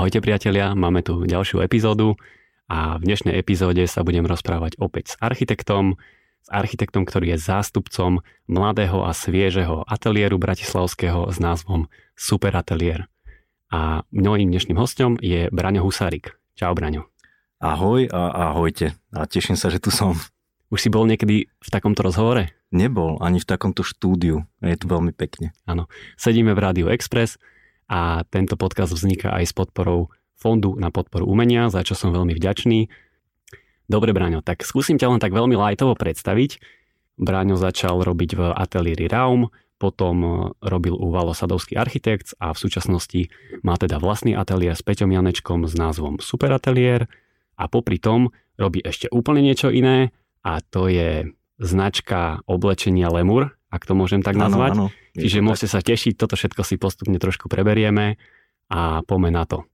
Ahojte priatelia, máme tu ďalšiu epizódu a v dnešnej epizóde sa budem rozprávať opäť s architektom, s architektom, ktorý je zástupcom mladého a sviežeho ateliéru bratislavského s názvom Super Atelier. A mojím dnešným hostom je Braňo Husárik. Čau Braňo. Ahoj a ahojte. A teším sa, že tu som. Už si bol niekedy v takomto rozhovore? Nebol, ani v takomto štúdiu. Je to veľmi pekne. Áno. Sedíme v Rádiu Express a tento podcast vzniká aj s podporou Fondu na podporu umenia, za čo som veľmi vďačný. Dobre, Braňo, tak skúsim ťa len tak veľmi lajtovo predstaviť. Braňo začal robiť v ateliéri Raum, potom e, robil u Valo Sadovský architekt a v súčasnosti má teda vlastný ateliér s Peťom Janečkom s názvom Super Ateliér a popri tom robí ešte úplne niečo iné a to je značka oblečenia Lemur, ak to môžem tak nazvať. Ano, ano. Čiže môžete sa tešiť, toto všetko si postupne trošku preberieme a poďme na to.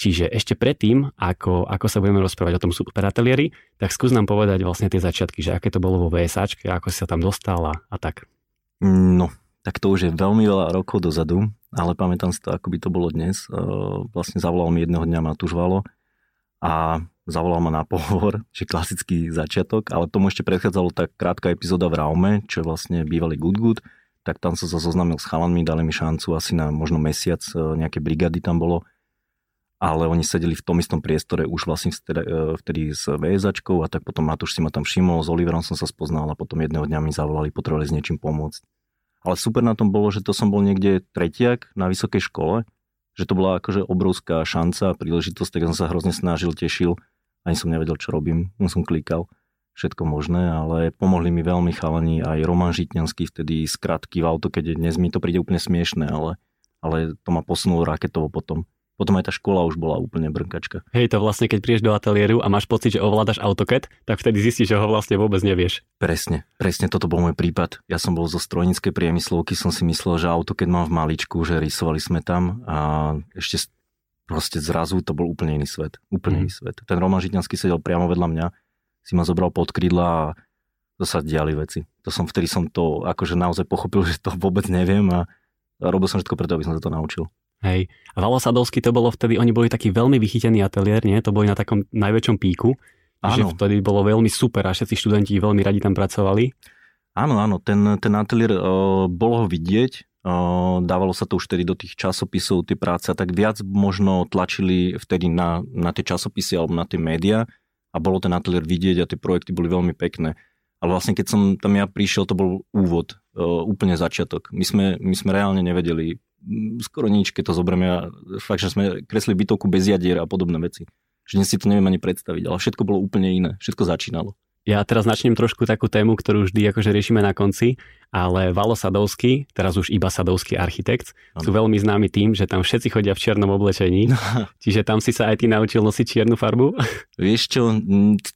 Čiže ešte predtým, ako, ako sa budeme rozprávať o tom superatelieri, tak skús nám povedať vlastne tie začiatky, že aké to bolo vo VSAčke, ako si sa tam dostala a tak. No, tak to už je veľmi veľa rokov dozadu, ale pamätám si to, ako by to bolo dnes. Vlastne zavolal mi jedného dňa Matúš Valo a zavolal ma na pohovor, že klasický začiatok, ale tomu ešte predchádzalo tak krátka epizóda v Raume, čo je vlastne bývalý Good Good, tak tam som sa zoznámil s chalanmi, dali mi šancu asi na možno mesiac, e, nejaké brigady tam bolo, ale oni sedeli v tom istom priestore už vlastne e, vtedy s VSAčkou a tak potom Matúš si ma tam všimol, s Oliverom som sa spoznal a potom jedného dňa mi zavolali, potrebovali s niečím pomôcť. Ale super na tom bolo, že to som bol niekde tretiak na vysokej škole, že to bola akože obrovská šanca a príležitosť, tak som sa hrozne snažil, tešil ani som nevedel, čo robím, len som klikal všetko možné, ale pomohli mi veľmi chalani aj Roman Žitňanský vtedy skratky v autokede. Dnes mi to príde úplne smiešné, ale, ale to ma posunulo raketovo potom. Potom aj tá škola už bola úplne brnkačka. Hej, to vlastne keď prídeš do ateliéru a máš pocit, že ovládaš AutoCAD, tak vtedy zistíš, že ho vlastne vôbec nevieš. Presne, presne toto bol môj prípad. Ja som bol zo strojníckej priemyslovky, som si myslel, že AutoCAD mám v maličku, že rysovali sme tam a ešte proste zrazu to bol úplne iný svet. Úplne mm. iný svet. Ten Roman Žitňanský sedel priamo vedľa mňa, si ma zobral pod krídla a to sa diali veci. To som, vtedy som to akože naozaj pochopil, že to vôbec neviem a robil som všetko preto, aby som sa to naučil. Hej. A Valo Sadovský to bolo vtedy, oni boli taký veľmi vychytený ateliér, nie? To boli na takom najväčšom píku. Áno. Že vtedy bolo veľmi super a všetci študenti veľmi radi tam pracovali. Áno, áno, ten, ten ateliér, uh, bolo ho vidieť, dávalo sa to už vtedy do tých časopisov, tie práce a tak viac možno tlačili vtedy na, na tie časopisy alebo na tie médiá a bolo ten ateliér vidieť a tie projekty boli veľmi pekné. Ale vlastne keď som tam ja prišiel, to bol úvod, úplne začiatok. My sme, my sme reálne nevedeli skoro nič, keď to zoberieme. Ja, fakt, že sme kresli bytovku bez jadier a podobné veci. Že dnes si to neviem ani predstaviť, ale všetko bolo úplne iné. Všetko začínalo. Ja teraz načnem trošku takú tému, ktorú vždy akože riešime na konci, ale Valo Sadovský, teraz už iba Sadovský architekt, ano. sú veľmi známi tým, že tam všetci chodia v čiernom oblečení. Čiže tam si sa aj ty naučil nosiť čiernu farbu? Vieš čo,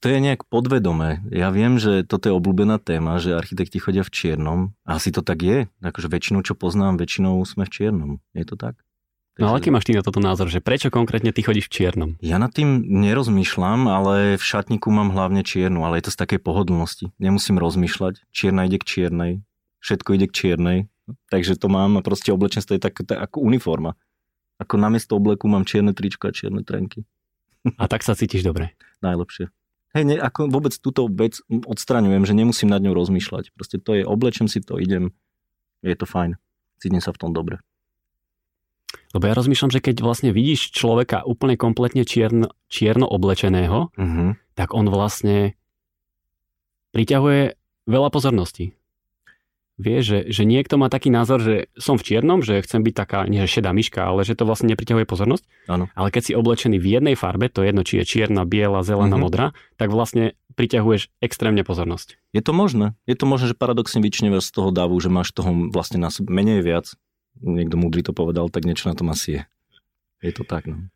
to je nejak podvedomé. Ja viem, že toto je obľúbená téma, že architekti chodia v čiernom. Asi to tak je. Akože väčšinou, čo poznám, väčšinou sme v čiernom. Je to tak? No ale aký máš ty na toto názor, že prečo konkrétne ty chodíš v čiernom? Ja nad tým nerozmýšľam, ale v šatníku mám hlavne čiernu, ale je to z takej pohodlnosti. Nemusím rozmýšľať. Čierna ide k čiernej, všetko ide k čiernej, takže to mám a proste oblečenstvo je tak, tak ako uniforma. Ako namiesto obleku mám čierne tričko a čierne trenky. A tak sa cítiš dobre? Najlepšie. Hej, ne, ako vôbec túto vec odstraňujem, že nemusím nad ňou rozmýšľať. Proste to je, oblečem si to, idem, je to fajn. Cítim sa v tom dobre. Lebo ja rozmýšľam, že keď vlastne vidíš človeka úplne kompletne čierno, čierno oblečeného, uh-huh. tak on vlastne priťahuje veľa pozorností. Vieš, že, že niekto má taký názor, že som v čiernom, že chcem byť taká, nie že šedá myška, ale že to vlastne nepriťahuje pozornosť. Ano. Ale keď si oblečený v jednej farbe, to je jedno, či je čierna, biela, zelená, uh-huh. modrá, tak vlastne priťahuješ extrémne pozornosť. Je to možné. Je to možné, že paradoxne vyčneš z toho davu, že máš toho vlastne na menej viac niekto múdry to povedal, tak niečo na tom asi je. Je to tak, no.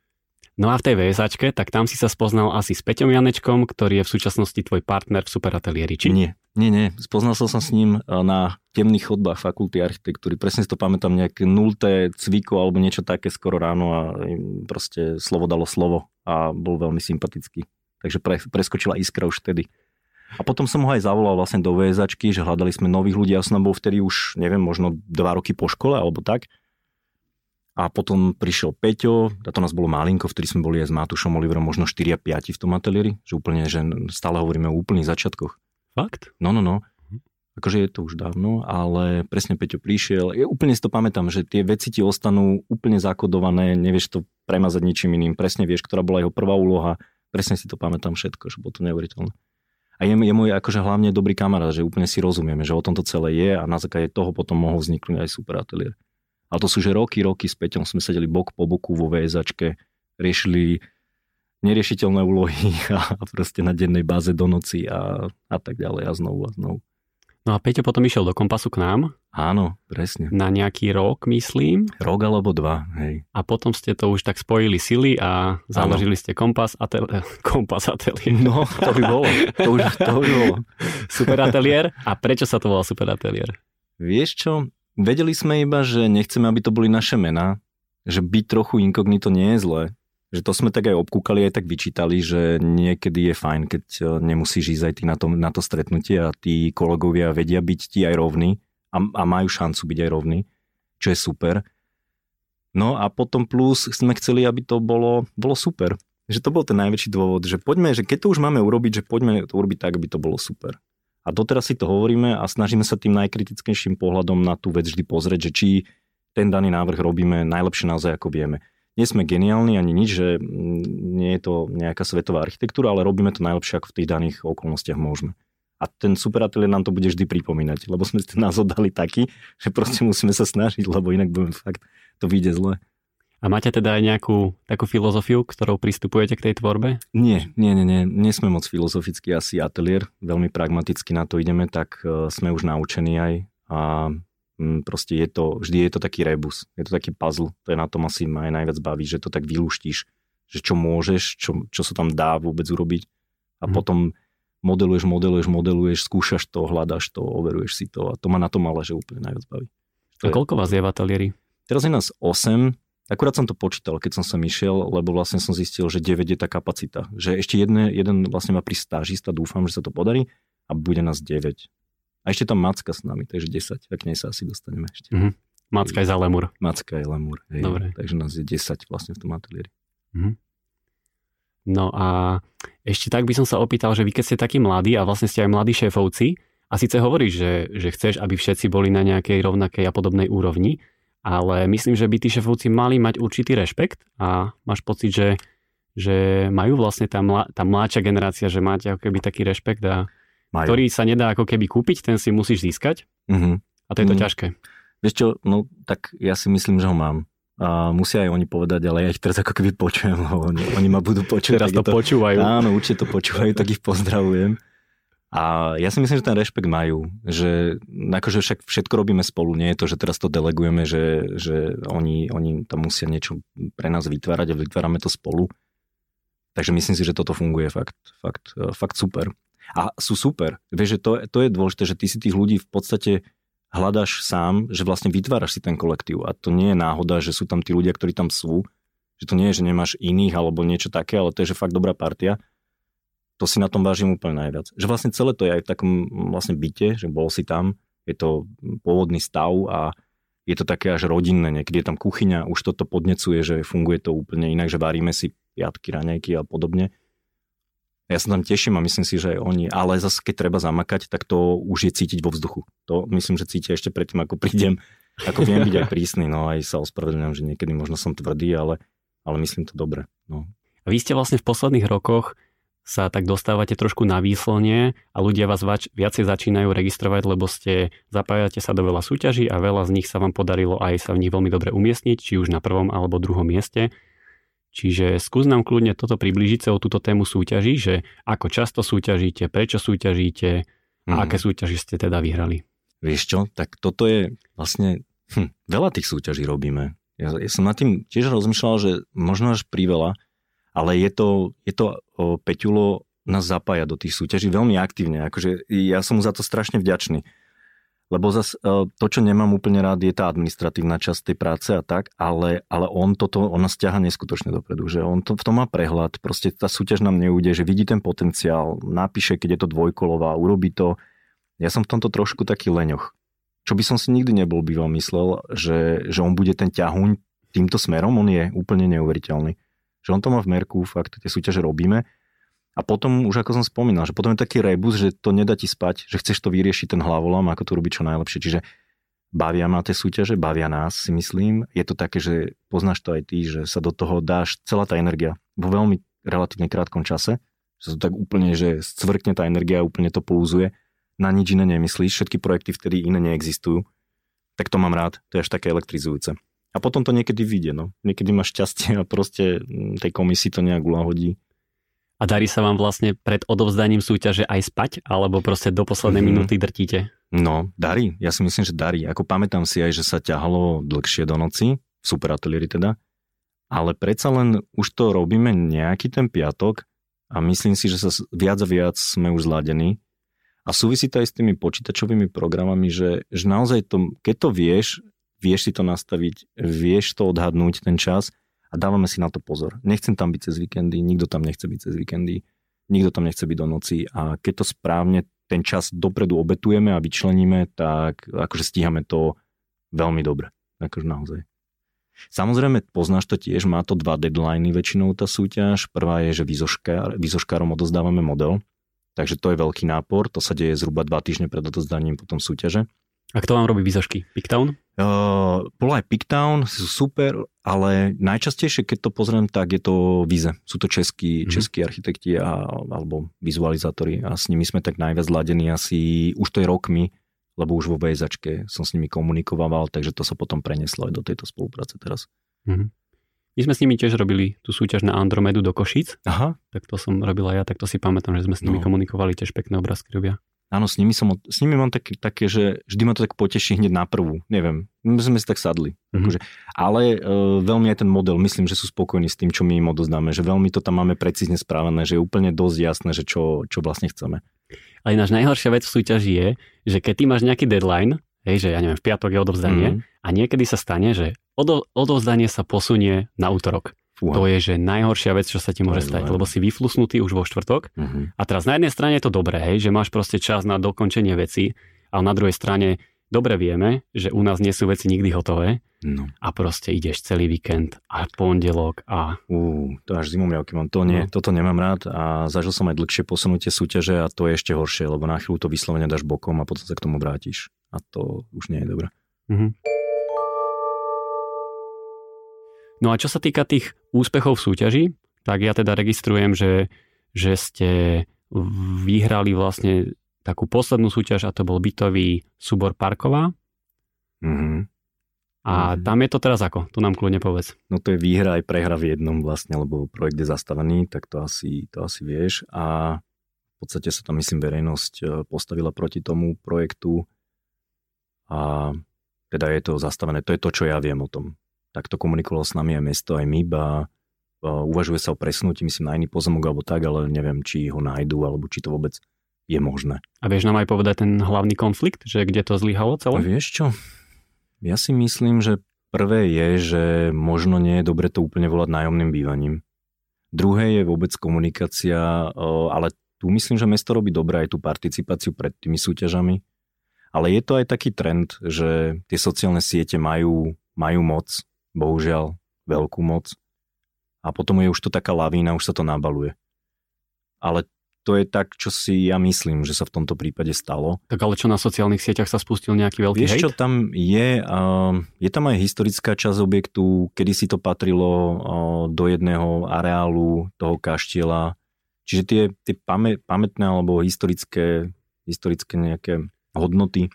No a v tej VSAčke, tak tam si sa spoznal asi s Peťom Janečkom, ktorý je v súčasnosti tvoj partner v Superatelieri, či? Nie, nie, nie. Spoznal som sa s ním e, na temných chodbách fakulty architektúry. Presne si to pamätám, nejaké nulté cviko alebo niečo také skoro ráno a proste slovo dalo slovo a bol veľmi sympatický. Takže pre, preskočila iskra už vtedy. A potom som ho aj zavolal vlastne do VSAčky, že hľadali sme nových ľudí. Ja som bol vtedy už, neviem, možno dva roky po škole alebo tak. A potom prišiel Peťo, a to nás bolo malinko, vtedy sme boli aj s Matúšom Oliverom možno 4 a 5 v tom ateliéri, že úplne, že stále hovoríme o úplných začiatkoch. Fakt? No, no, no. Akože je to už dávno, ale presne Peťo prišiel. Ja úplne si to pamätám, že tie veci ti ostanú úplne zakodované, nevieš to premazať ničím iným. Presne vieš, ktorá bola jeho prvá úloha. Presne si to pamätám všetko, že bolo to neuveriteľné. A je, je môj akože hlavne dobrý kamarát, že úplne si rozumieme, že o tomto celé je a na základe toho potom mohol vzniknúť aj super ateliér. Ale to sú, že roky, roky s Peťom sme sedeli bok po boku vo VSAčke, riešili neriešiteľné úlohy a proste na dennej báze do noci a, a tak ďalej a znovu a znovu. No a Peťo potom išiel do Kompasu k nám. Áno, presne. Na nejaký rok, myslím. Rok alebo dva, hej. A potom ste to už tak spojili sily a založili ste Kompas, atel- kompas ateliér. No, to by bolo. To už to by bolo. Super ateliér. A prečo sa to volá Super ateliér? Vieš čo, Vedeli sme iba, že nechceme, aby to boli naše mená, že byť trochu inkognito nie je zlé. Že to sme tak aj obkúkali, aj tak vyčítali, že niekedy je fajn, keď e, nemusíš ísť aj ty na to, na to stretnutie a tí kolegovia vedia byť ti aj rovní a, a majú šancu byť aj rovní, čo je super. No a potom plus sme chceli, aby to bolo, bolo super. Že to bol ten najväčší dôvod, že poďme, že keď to už máme urobiť, že poďme to urobiť tak, aby to bolo super. A doteraz si to hovoríme a snažíme sa tým najkritickejším pohľadom na tú vec vždy pozrieť, že či ten daný návrh robíme najlepšie naozaj ako vieme. Nie sme geniálni ani nič, že nie je to nejaká svetová architektúra, ale robíme to najlepšie, ako v tých daných okolnostiach môžeme. A ten super ateliér nám to bude vždy pripomínať, lebo sme si ten názov dali taký, že proste musíme sa snažiť, lebo inak budeme fakt, to vyjde zle. A máte teda aj nejakú takú filozofiu, ktorou pristupujete k tej tvorbe? Nie, nie, nie, nie. Nie sme moc filozofický asi ateliér. Veľmi pragmaticky na to ideme, tak uh, sme už naučení aj. A proste je to, vždy je to taký rebus. Je to taký puzzle. To je na tom asi ma aj najviac baví, že to tak vylúštíš, že čo môžeš, čo, čo sa tam dá vôbec urobiť. A hmm. potom modeluješ, modeluješ, modeluješ, skúšaš to, hľadaš to, overuješ si to. A to ma na tom ale, že úplne najviac baví. To a koľko vás je v ateliéri? Teraz je nás 8, Akurát som to počítal, keď som sa išiel, lebo vlastne som zistil, že 9 je tá kapacita. Že ešte jedne, jeden vlastne má prísť stážista, dúfam, že sa to podarí a bude nás 9. A ešte tam Macka s nami, takže 10. A k nej sa asi dostaneme ešte. Mm-hmm. Macka je za lemur. Macka je lemur. Hej, Dobre. Takže nás je 10 vlastne v tom ateliéri. Mm-hmm. No a ešte tak by som sa opýtal, že vy keď ste takí mladí a vlastne ste aj mladí šéfovci a síce hovoríš, že, že chceš, aby všetci boli na nejakej rovnakej a podobnej úrovni, ale myslím, že by tí šefovci mali mať určitý rešpekt a máš pocit, že, že majú vlastne tá, mla, tá mladšia generácia, že máte ako keby taký rešpekt a majú. ktorý sa nedá ako keby kúpiť, ten si musíš získať uh-huh. a to je to uh-huh. ťažké. Vieš čo, no tak ja si myslím, že ho mám. A musia aj oni povedať, ale ja ich teraz ako keby počujem, lebo oni, oni ma budú počuť. Teraz to, to počúvajú. Áno, určite to počúvajú, tak ich pozdravujem. A ja si myslím, že ten rešpekt majú, že akože však všetko robíme spolu, nie je to, že teraz to delegujeme, že, že oni, oni tam musia niečo pre nás vytvárať a vytvárame to spolu. Takže myslím si, že toto funguje fakt, fakt, fakt super. A sú super. Vieš, že to, to je dôležité, že ty si tých ľudí v podstate hľadaš sám, že vlastne vytváraš si ten kolektív. A to nie je náhoda, že sú tam tí ľudia, ktorí tam sú. Že to nie je, že nemáš iných alebo niečo také, ale to je, že fakt dobrá partia to si na tom vážim úplne najviac. Že vlastne celé to je aj v takom vlastne byte, že bol si tam, je to pôvodný stav a je to také až rodinné, niekedy je tam kuchyňa, už toto podnecuje, že funguje to úplne inak, že varíme si piatky, raňajky a podobne. Ja sa tam teším a myslím si, že oni, ale zase keď treba zamakať, tak to už je cítiť vo vzduchu. To myslím, že cítia ešte predtým, ako prídem, ako viem byť aj prísny, no aj sa ospravedlňujem, že niekedy možno som tvrdý, ale, ale myslím to dobre. No. A vy ste vlastne v posledných rokoch sa tak dostávate trošku na výslnie a ľudia vás vač, viacej začínajú registrovať, lebo ste zapájate sa do veľa súťaží a veľa z nich sa vám podarilo aj sa v nich veľmi dobre umiestniť, či už na prvom alebo druhom mieste. Čiže skús nám kľudne toto približiť celú túto tému súťaží, že ako často súťažíte, prečo súťažíte a mm. aké súťaži ste teda vyhrali. Vieš čo, tak toto je vlastne, hm, veľa tých súťaží robíme. Ja, ja som nad tým tiež rozmýšľal, že možno až priveľa, ale je to, je to o, Peťulo nás zapája do tých súťaží veľmi aktívne. Akože ja som mu za to strašne vďačný. Lebo zas, to, čo nemám úplne rád, je tá administratívna časť tej práce a tak, ale, ale on toto, on nás neskutočne dopredu, že on to, v tom má prehľad, proste tá súťaž nám neújde, že vidí ten potenciál, napíše, keď je to dvojkolová, urobí to. Ja som v tomto trošku taký leňoch. Čo by som si nikdy nebol býval myslel, že, že on bude ten ťahuň týmto smerom, on je úplne neuveriteľný. Že on to má v merku, fakt tie súťaže robíme. A potom, už ako som spomínal, že potom je taký rebus, že to nedá ti spať, že chceš to vyriešiť ten hlavolom, ako to robiť čo najlepšie. Čiže bavia ma tie súťaže, bavia nás, si myslím. Je to také, že poznáš to aj ty, že sa do toho dáš celá tá energia vo veľmi relatívne krátkom čase, že to tak úplne, že scvrkne tá energia úplne to pulzuje. Na nič iné nemyslíš, všetky projekty vtedy iné neexistujú. Tak to mám rád, to je až také elektrizujúce. A potom to niekedy vyjde, no. Niekedy máš šťastie a proste mm, tej komisii to nejak uľahodí. A darí sa vám vlastne pred odovzdaním súťaže aj spať, alebo proste do poslednej mm-hmm. minúty drtíte? No, darí. Ja si myslím, že darí. Ako pamätám si aj, že sa ťahalo dlhšie do noci, v super ateliéri teda, ale predsa len už to robíme nejaký ten piatok a myslím si, že sa viac a viac sme už zladení. A súvisí to aj s tými počítačovými programami, že, že naozaj to, keď to vieš, vieš si to nastaviť, vieš to odhadnúť ten čas a dávame si na to pozor. Nechcem tam byť cez víkendy, nikto tam nechce byť cez víkendy, nikto tam nechce byť do noci a keď to správne ten čas dopredu obetujeme a vyčleníme, tak akože stíhame to veľmi dobre. Akože naozaj. Samozrejme, poznáš to tiež, má to dva deadliny väčšinou tá súťaž. Prvá je, že výzoškár, výzoškárom odozdávame model, takže to je veľký nápor, to sa deje zhruba dva týždne pred odozdaním potom súťaže. A kto vám robí výzošky? Picktown? Uh, bolo aj Picktown, sú super, ale najčastejšie, keď to pozriem, tak je to Vize. Sú to českí, mm-hmm. českí architekti a, alebo vizualizátori a s nimi sme tak najviac zladení asi, už to je rokmi, lebo už vo VSAčke som s nimi komunikoval, takže to sa potom preneslo aj do tejto spolupráce teraz. Mm-hmm. My sme s nimi tiež robili tú súťaž na Andromedu do Košíc. Aha. Tak to som robila ja, tak to si pamätám, že sme s nimi no. komunikovali, tiež pekné obrázky robia. Áno, s nimi, som, s nimi mám také, také, že vždy ma to tak poteší hneď na prvú. Neviem, my sme si tak sadli. Mm-hmm. Akože, ale e, veľmi aj ten model, myslím, že sú spokojní s tým, čo my im odoznáme. Že veľmi to tam máme precízne správené, že je úplne dosť jasné, že čo, čo vlastne chceme. Ale ináč najhoršia vec v súťaži je, že keď ty máš nejaký deadline, hej, že ja neviem, v piatok je odovzdanie mm-hmm. a niekedy sa stane, že odo, odovzdanie sa posunie na útorok. Fúha. To je, že najhoršia vec, čo sa ti môže stať, lebo si vyflusnutý už vo štvrtok. Uh-huh. A teraz na jednej strane je to dobré, hej, že máš proste čas na dokončenie veci, ale na druhej strane dobre vieme, že u nás nie sú veci nikdy hotové no. a proste ideš celý víkend a pondelok a... Uh, to až zimom mám. To nie, no. toto nemám rád a zažil som aj dlhšie posunutie súťaže a to je ešte horšie, lebo na chvíľu to vyslovene dáš bokom a potom sa k tomu vrátiš. A to už nie je dobré. Uh-huh. No a čo sa týka tých úspechov v súťaži, tak ja teda registrujem, že, že ste vyhrali vlastne takú poslednú súťaž a to bol bytový súbor Parková. Mm-hmm. A mm-hmm. tam je to teraz ako? Tu nám kľudne povedz. No to je výhra aj prehra v jednom vlastne, lebo projekt je zastavený, tak to asi, to asi vieš. A v podstate sa tam, myslím, verejnosť e, postavila proti tomu projektu a teda je to zastavené. To je to, čo ja viem o tom takto komunikovalo s nami aj mesto, aj my, a uvažuje sa o presunutí, myslím, na iný pozemok alebo tak, ale neviem, či ho nájdú, alebo či to vôbec je možné. A vieš nám aj povedať ten hlavný konflikt, že kde to zlyhalo celé? Vieš čo? Ja si myslím, že prvé je, že možno nie je dobre to úplne volať nájomným bývaním. Druhé je vôbec komunikácia, ale tu myslím, že mesto robí dobre aj tú participáciu pred tými súťažami. Ale je to aj taký trend, že tie sociálne siete majú, majú moc bohužiaľ veľkú moc. A potom je už to taká lavína, už sa to nabaluje. Ale to je tak, čo si ja myslím, že sa v tomto prípade stalo. Tak ale čo na sociálnych sieťach sa spustil nejaký veľký Vieš, hejt? čo tam je? Je tam aj historická časť objektu, kedy si to patrilo do jedného areálu toho kaštieľa. Čiže tie, tie pamätné alebo historické, historické nejaké hodnoty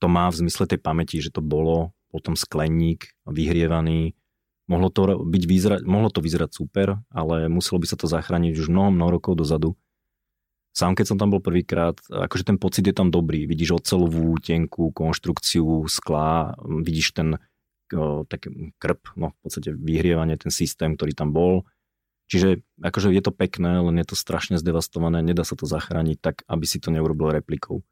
to má v zmysle tej pamäti, že to bolo potom skleník vyhrievaný. Mohlo to, byť vyzera, mohlo to vyzerať super, ale muselo by sa to zachrániť už mnoho, mnoho rokov dozadu. Sám keď som tam bol prvýkrát, akože ten pocit je tam dobrý. Vidíš ocelovú, tenkú konštrukciu skla, vidíš ten o, tak krp, no v podstate vyhrievanie, ten systém, ktorý tam bol. Čiže akože je to pekné, len je to strašne zdevastované, nedá sa to zachrániť tak, aby si to neurobil replikou.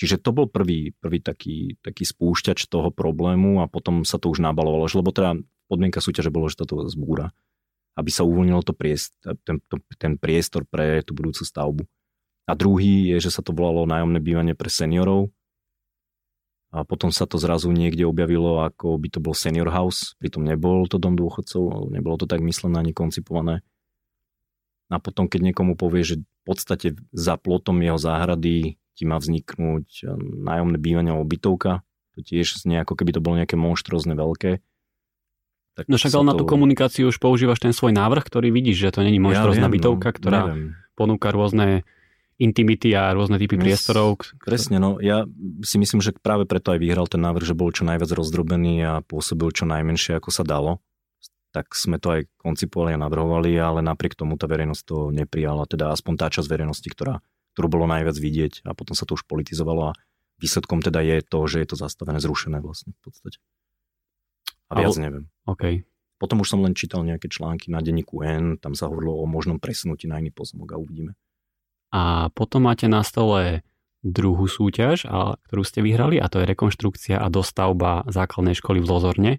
Čiže to bol prvý, prvý taký, taký spúšťač toho problému a potom sa to už nabalovalo, lebo teda podmienka súťaže bolo, že toto zbúra, aby sa uvoľnilo to priest, ten, to, ten priestor pre tú budúcu stavbu. A druhý je, že sa to volalo nájomné bývanie pre seniorov. a potom sa to zrazu niekde objavilo, ako by to bol senior house, pritom nebol to dom dôchodcov, nebolo to tak myslené ani koncipované. A potom, keď niekomu povie, že v podstate za plotom jeho záhrady ti má vzniknúť eh, nájomné bývanie alebo bytovka, to tiež znie ako keby to bolo nejaké monštrozne veľké. Tak no však ale to... na tú komunikáciu už používaš ten svoj návrh, ktorý vidíš, že to není monštrozná ja bytovka, no, ktorá neviem. ponúka rôzne intimity a rôzne typy priestorov. Presne, no ja si myslím, že práve preto aj vyhral ten návrh, že bol čo najviac rozdrobený a pôsobil čo najmenšie, ako sa dalo. Tak sme to aj koncipovali a navrhovali, ale napriek tomu tá verejnosť to neprijala, teda aspoň tá časť verejnosti, ktorá, ktorú bolo najviac vidieť a potom sa to už politizovalo a výsledkom teda je to, že je to zastavené, zrušené vlastne v podstate. A viac ale, neviem. Okay. Potom už som len čítal nejaké články na denníku N, tam sa hovorilo o možnom presunutí na iný pozemok a uvidíme. A potom máte na stole druhú súťaž, a, ktorú ste vyhrali a to je rekonštrukcia a dostavba základnej školy v Lozorne.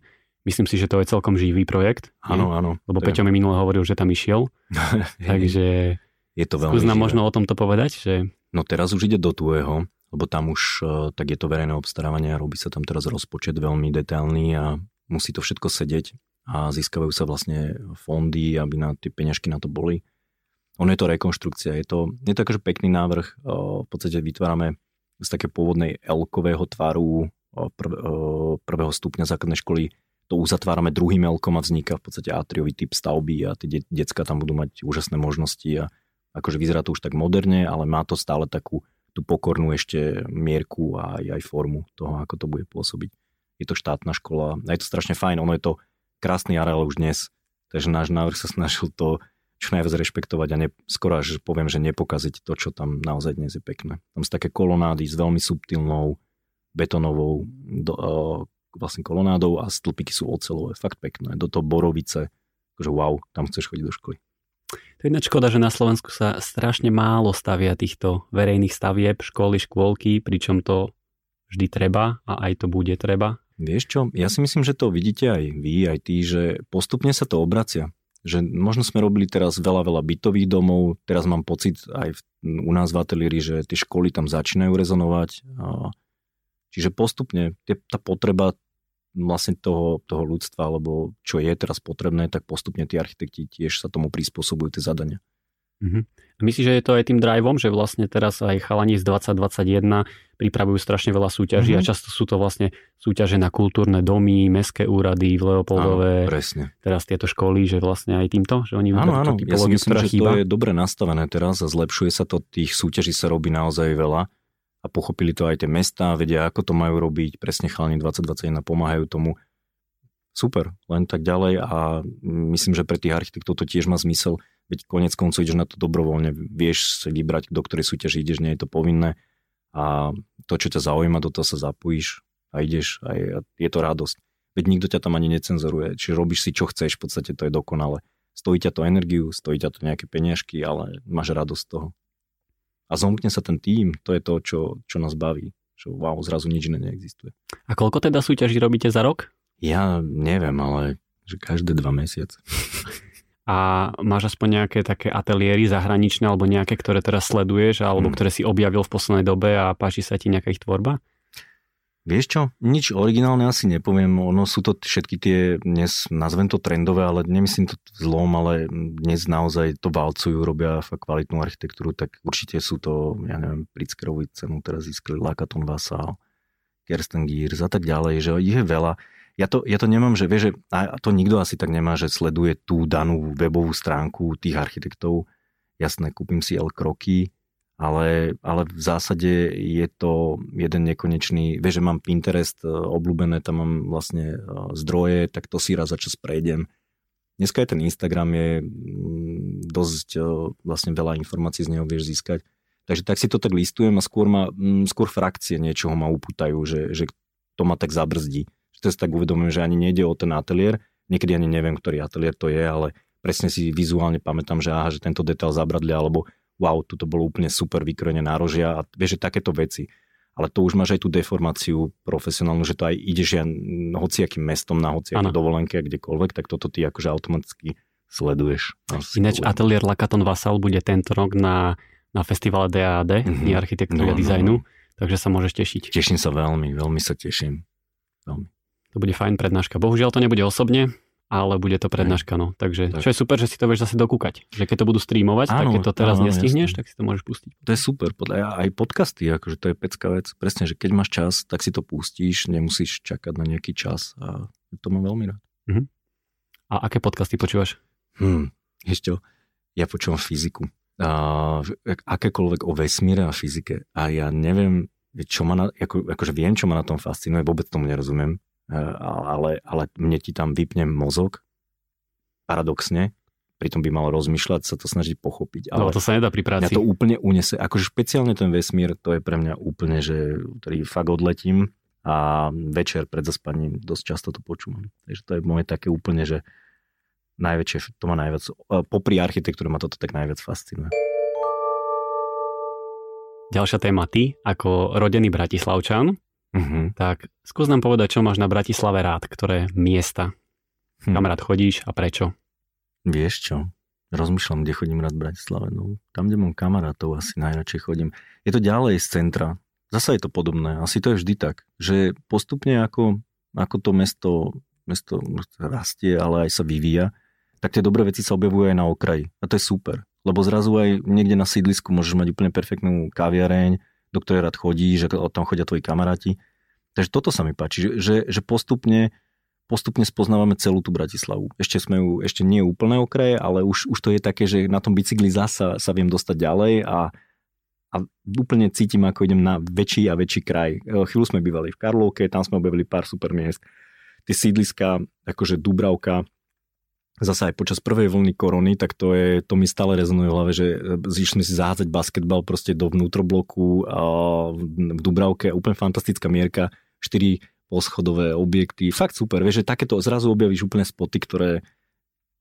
Myslím si, že to je celkom živý projekt. Áno, áno. Lebo Peťo mi minule hovoril, že tam išiel. takže je to veľmi skús nám možno o tomto povedať. Že... No teraz už ide do tvojho, lebo tam už e, tak je to verejné obstarávanie a robí sa tam teraz rozpočet veľmi detailný a musí to všetko sedieť a získavajú sa vlastne fondy, aby na tie peňažky na to boli. Ono je to rekonštrukcia, je to, je to akože pekný návrh, v podstate vytvárame z také pôvodnej L-kového tvaru prv, prvého stupňa základnej školy to uzatvárame druhým L-kom a vzniká v podstate atriový typ stavby a tie de- decka tam budú mať úžasné možnosti a akože vyzerá to už tak moderne, ale má to stále takú tú pokornú ešte mierku a aj, aj formu toho, ako to bude pôsobiť. Je to štátna škola a je to strašne fajn, ono je to krásny areál už dnes, takže náš návrh sa snažil to čo najviac rešpektovať a ne, skoro až poviem, že nepokaziť to, čo tam naozaj dnes je pekné. Tam sú také kolonády s veľmi subtilnou betonovou do, uh, vlastne kolonádou a stĺpiky sú ocelové, fakt pekné. Do toho borovice, že wow, tam chceš chodiť do školy. To je ináč škoda, že na Slovensku sa strašne málo stavia týchto verejných stavieb, školy, škôlky, pričom to vždy treba a aj to bude treba. Vieš čo, ja si myslím, že to vidíte aj vy, aj tí, že postupne sa to obracia že možno sme robili teraz veľa, veľa bytových domov, teraz mám pocit aj u nás v ateliéri, že tie školy tam začínajú rezonovať. Čiže postupne tá potreba vlastne toho, toho ľudstva, alebo čo je teraz potrebné, tak postupne tí architekti tiež sa tomu prispôsobujú tie zadania. Mm-hmm. Myslíš, že je to aj tým driveom, že vlastne teraz aj chalani z 2021 pripravujú strašne veľa súťaží mm-hmm. a často sú to vlastne súťaže na kultúrne domy, mestské úrady v Leopoldove. Áno, presne. Teraz tieto školy, že vlastne aj týmto, že oni áno, áno, ja si myslím, že chýba. to je dobre nastavené teraz a zlepšuje sa to, tých súťaží sa robí naozaj veľa a pochopili to aj tie mesta, vedia, ako to majú robiť, presne chalani 2021 pomáhajú tomu. Super, len tak ďalej a myslím, že pre tých architektov to tiež má zmysel veď konec koncov ideš na to dobrovoľne, vieš si vybrať, do ktorej súťaži ideš, nie je to povinné a to, čo ťa zaujíma, do toho sa zapojíš a ideš a je, to radosť. Veď nikto ťa tam ani necenzoruje, čiže robíš si, čo chceš, v podstate to je dokonale. Stojí ťa to energiu, stojí ťa to nejaké peniažky, ale máš radosť z toho. A zomkne sa ten tým, to je to, čo, čo nás baví. Že wow, zrazu nič iné neexistuje. A koľko teda súťaží robíte za rok? Ja neviem, ale že každé dva mesiace. a máš aspoň nejaké také ateliéry zahraničné alebo nejaké, ktoré teraz sleduješ alebo hmm. ktoré si objavil v poslednej dobe a páči sa ti nejaká ich tvorba? Vieš čo, nič originálne asi nepoviem, ono sú to všetky tie, dnes nazvem to trendové, ale nemyslím to zlom, ale dnes naozaj to valcujú, robia fakt kvalitnú architektúru, tak určite sú to, ja neviem, Pritzkerovi cenu teraz získali Lakaton Vassal, Kersten Gears a tak ďalej, že ich je veľa. Ja to, ja to nemám, že vieš, že a to nikto asi tak nemá, že sleduje tú danú webovú stránku tých architektov. Jasné, kúpim si L kroky, ale, ale v zásade je to jeden nekonečný, vieš, že mám Pinterest e, obľúbené, tam mám vlastne e, zdroje, tak to si raz za čas prejdem. Dneska je ten Instagram, je dosť e, vlastne veľa informácií z neho vieš získať. Takže tak si to tak listujem a skôr, ma, skôr frakcie niečoho ma upútajú, že, že to ma tak zabrzdí si tak uvedomujem, že ani nejde o ten ateliér, niekedy ani neviem, ktorý ateliér to je, ale presne si vizuálne pamätám, že aha, že tento detail zabradli, alebo wow, tu to bolo úplne super vykrojené nárožia a vieš, že takéto veci. Ale to už máš aj tú deformáciu profesionálnu, že to aj ideš ja hociakým mestom na hociaké dovolenke, kdekoľvek, tak toto ty akože automaticky sleduješ. Ináč ateliér Lakaton Vassal bude tento rok na, na festivale DAD, mm-hmm. architektúry no, a dizajnu. No, no takže sa môžeš tešiť. Teším sa veľmi, veľmi sa teším. Veľmi. To bude fajn prednáška. Bohužiaľ to nebude osobne, ale bude to prednáška, no. Takže tak. čo je super, že si to vieš zase dokúkať. Že keď to budú streamovať, áno, tak keď to teraz áno, nestihneš, jasne. tak si to môžeš pustiť. To je super, podľa aj podcasty, akože to je pecká vec. Presne, že keď máš čas, tak si to pustíš, nemusíš čakať na nejaký čas a to mám veľmi rád. Uh-huh. A aké podcasty počúvaš? Hmm, ešte, ja počúvam fyziku. A, akékoľvek o vesmíre a fyzike. A ja neviem, čo ma na, ako, akože viem, čo ma na tom fascinuje, vôbec tomu nerozumiem ale, ale mne ti tam vypne mozog, paradoxne, pritom by mal rozmýšľať, sa to snažiť pochopiť. Ale no to sa nedá pri práci. Mňa to úplne unese. Akože špeciálne ten vesmír, to je pre mňa úplne, že ktorý fakt odletím a večer pred zaspaním dosť často to počúvam. Takže to je moje také úplne, že najväčšie, to ma najviac, e, popri architektúre ma toto tak najviac fascinuje. Ďalšia téma, ty ako rodený bratislavčan, Uh-huh. Tak skús nám povedať, čo máš na Bratislave rád, ktoré miesta, hm. kam rád chodíš a prečo? Vieš čo? Rozmýšľam, kde chodím rád v Bratislave. No, tam, kde mám kamarátov, asi najradšej chodím. Je to ďalej z centra. Zasa je to podobné. Asi to je vždy tak, že postupne ako, ako to mesto, mesto rastie, ale aj sa vyvíja, tak tie dobré veci sa objavujú aj na okraji. A to je super. Lebo zrazu aj niekde na sídlisku môžeš mať úplne perfektnú kaviareň, do ktorej rád chodí, že tam chodia tvoji kamaráti. Takže toto sa mi páči, že, že postupne, postupne spoznávame celú tú Bratislavu. Ešte sme ju, ešte nie úplné okraje, ale už, už to je také, že na tom bicykli zasa sa viem dostať ďalej a, a úplne cítim, ako idem na väčší a väčší kraj. E, chvíľu sme bývali v Karlovke, tam sme objavili pár super miest. Tie sídliska, akože Dubravka, zase aj počas prvej vlny korony, tak to, je, to mi stále rezonuje v hlave, že zišli si zahádzať basketbal proste do vnútrobloku a v Dubravke, úplne fantastická mierka, 4 poschodové objekty, fakt super, vieš, že takéto zrazu objavíš úplne spoty, ktoré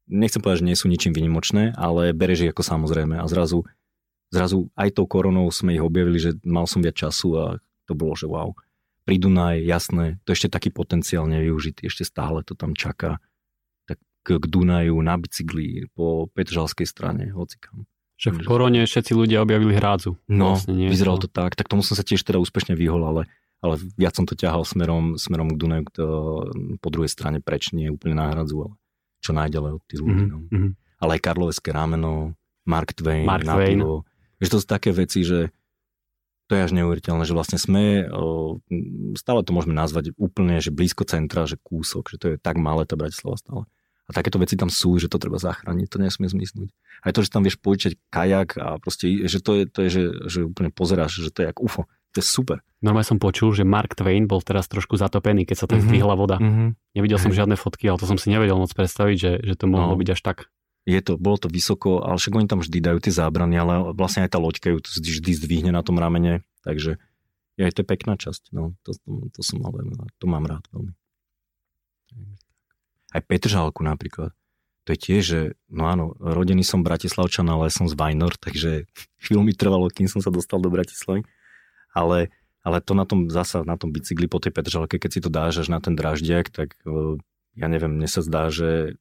nechcem povedať, že nie sú ničím vynimočné, ale bereš ich ako samozrejme. A zrazu, zrazu aj tou koronou sme ich objavili, že mal som viac času a to bolo, že wow. Pri Dunaj, jasné, to ešte taký potenciál nevyužitý, ešte stále to tam čaká k, k Dunaju na bicykli po Petržalskej strane, hocikam. Že v korone všetci ľudia objavili hrádzu. No, vlastne nie, vyzeralo to tak. Tak tomu som sa tiež teda úspešne vyhol, ale, ale viac som to ťahal smerom, smerom k Dunaju, to, po druhej strane preč, nie úplne na hrádzu, ale čo najďalej od tých ľudí. Mm-hmm. No. Mhm. Ale aj Karloveské rámeno, Mark Twain, Mark Twain. Že to sú také veci, že to je až neuveriteľné, že vlastne sme, stále to môžeme nazvať úplne, že blízko centra, že kúsok, že to je tak malé tá Bratislava stále. Takéto veci tam sú, že to treba zachrániť, to nesmie zmiznúť. Aj to, že tam vieš požičať kajak a proste, že to je, to je že, že úplne pozeráš, že to je jak UFO. To je super. Normálne som počul, že Mark Twain bol teraz trošku zatopený, keď sa tam mm-hmm. zdvihla voda. Mm-hmm. Nevidel som žiadne fotky, ale to som si nevedel moc predstaviť, že, že to mohlo no. byť až tak. Je to, bolo to vysoko, ale však oni tam vždy dajú tie zábrany, ale vlastne aj tá loďka ju vždy zdvihne na tom ramene, takže je aj to pekná časť. No, to, to, to som mal, to mám rád veľmi. Aj Petržálku napríklad. To je tiež, že no áno, rodený som Bratislavčan, ale som z Vajnor, takže chvíľu mi trvalo, kým som sa dostal do Bratislavy. Ale, ale to na tom zasa, na tom bicykli po tej Petržalke, keď si to dáš až na ten draždiak, tak e, ja neviem, mne sa zdá, že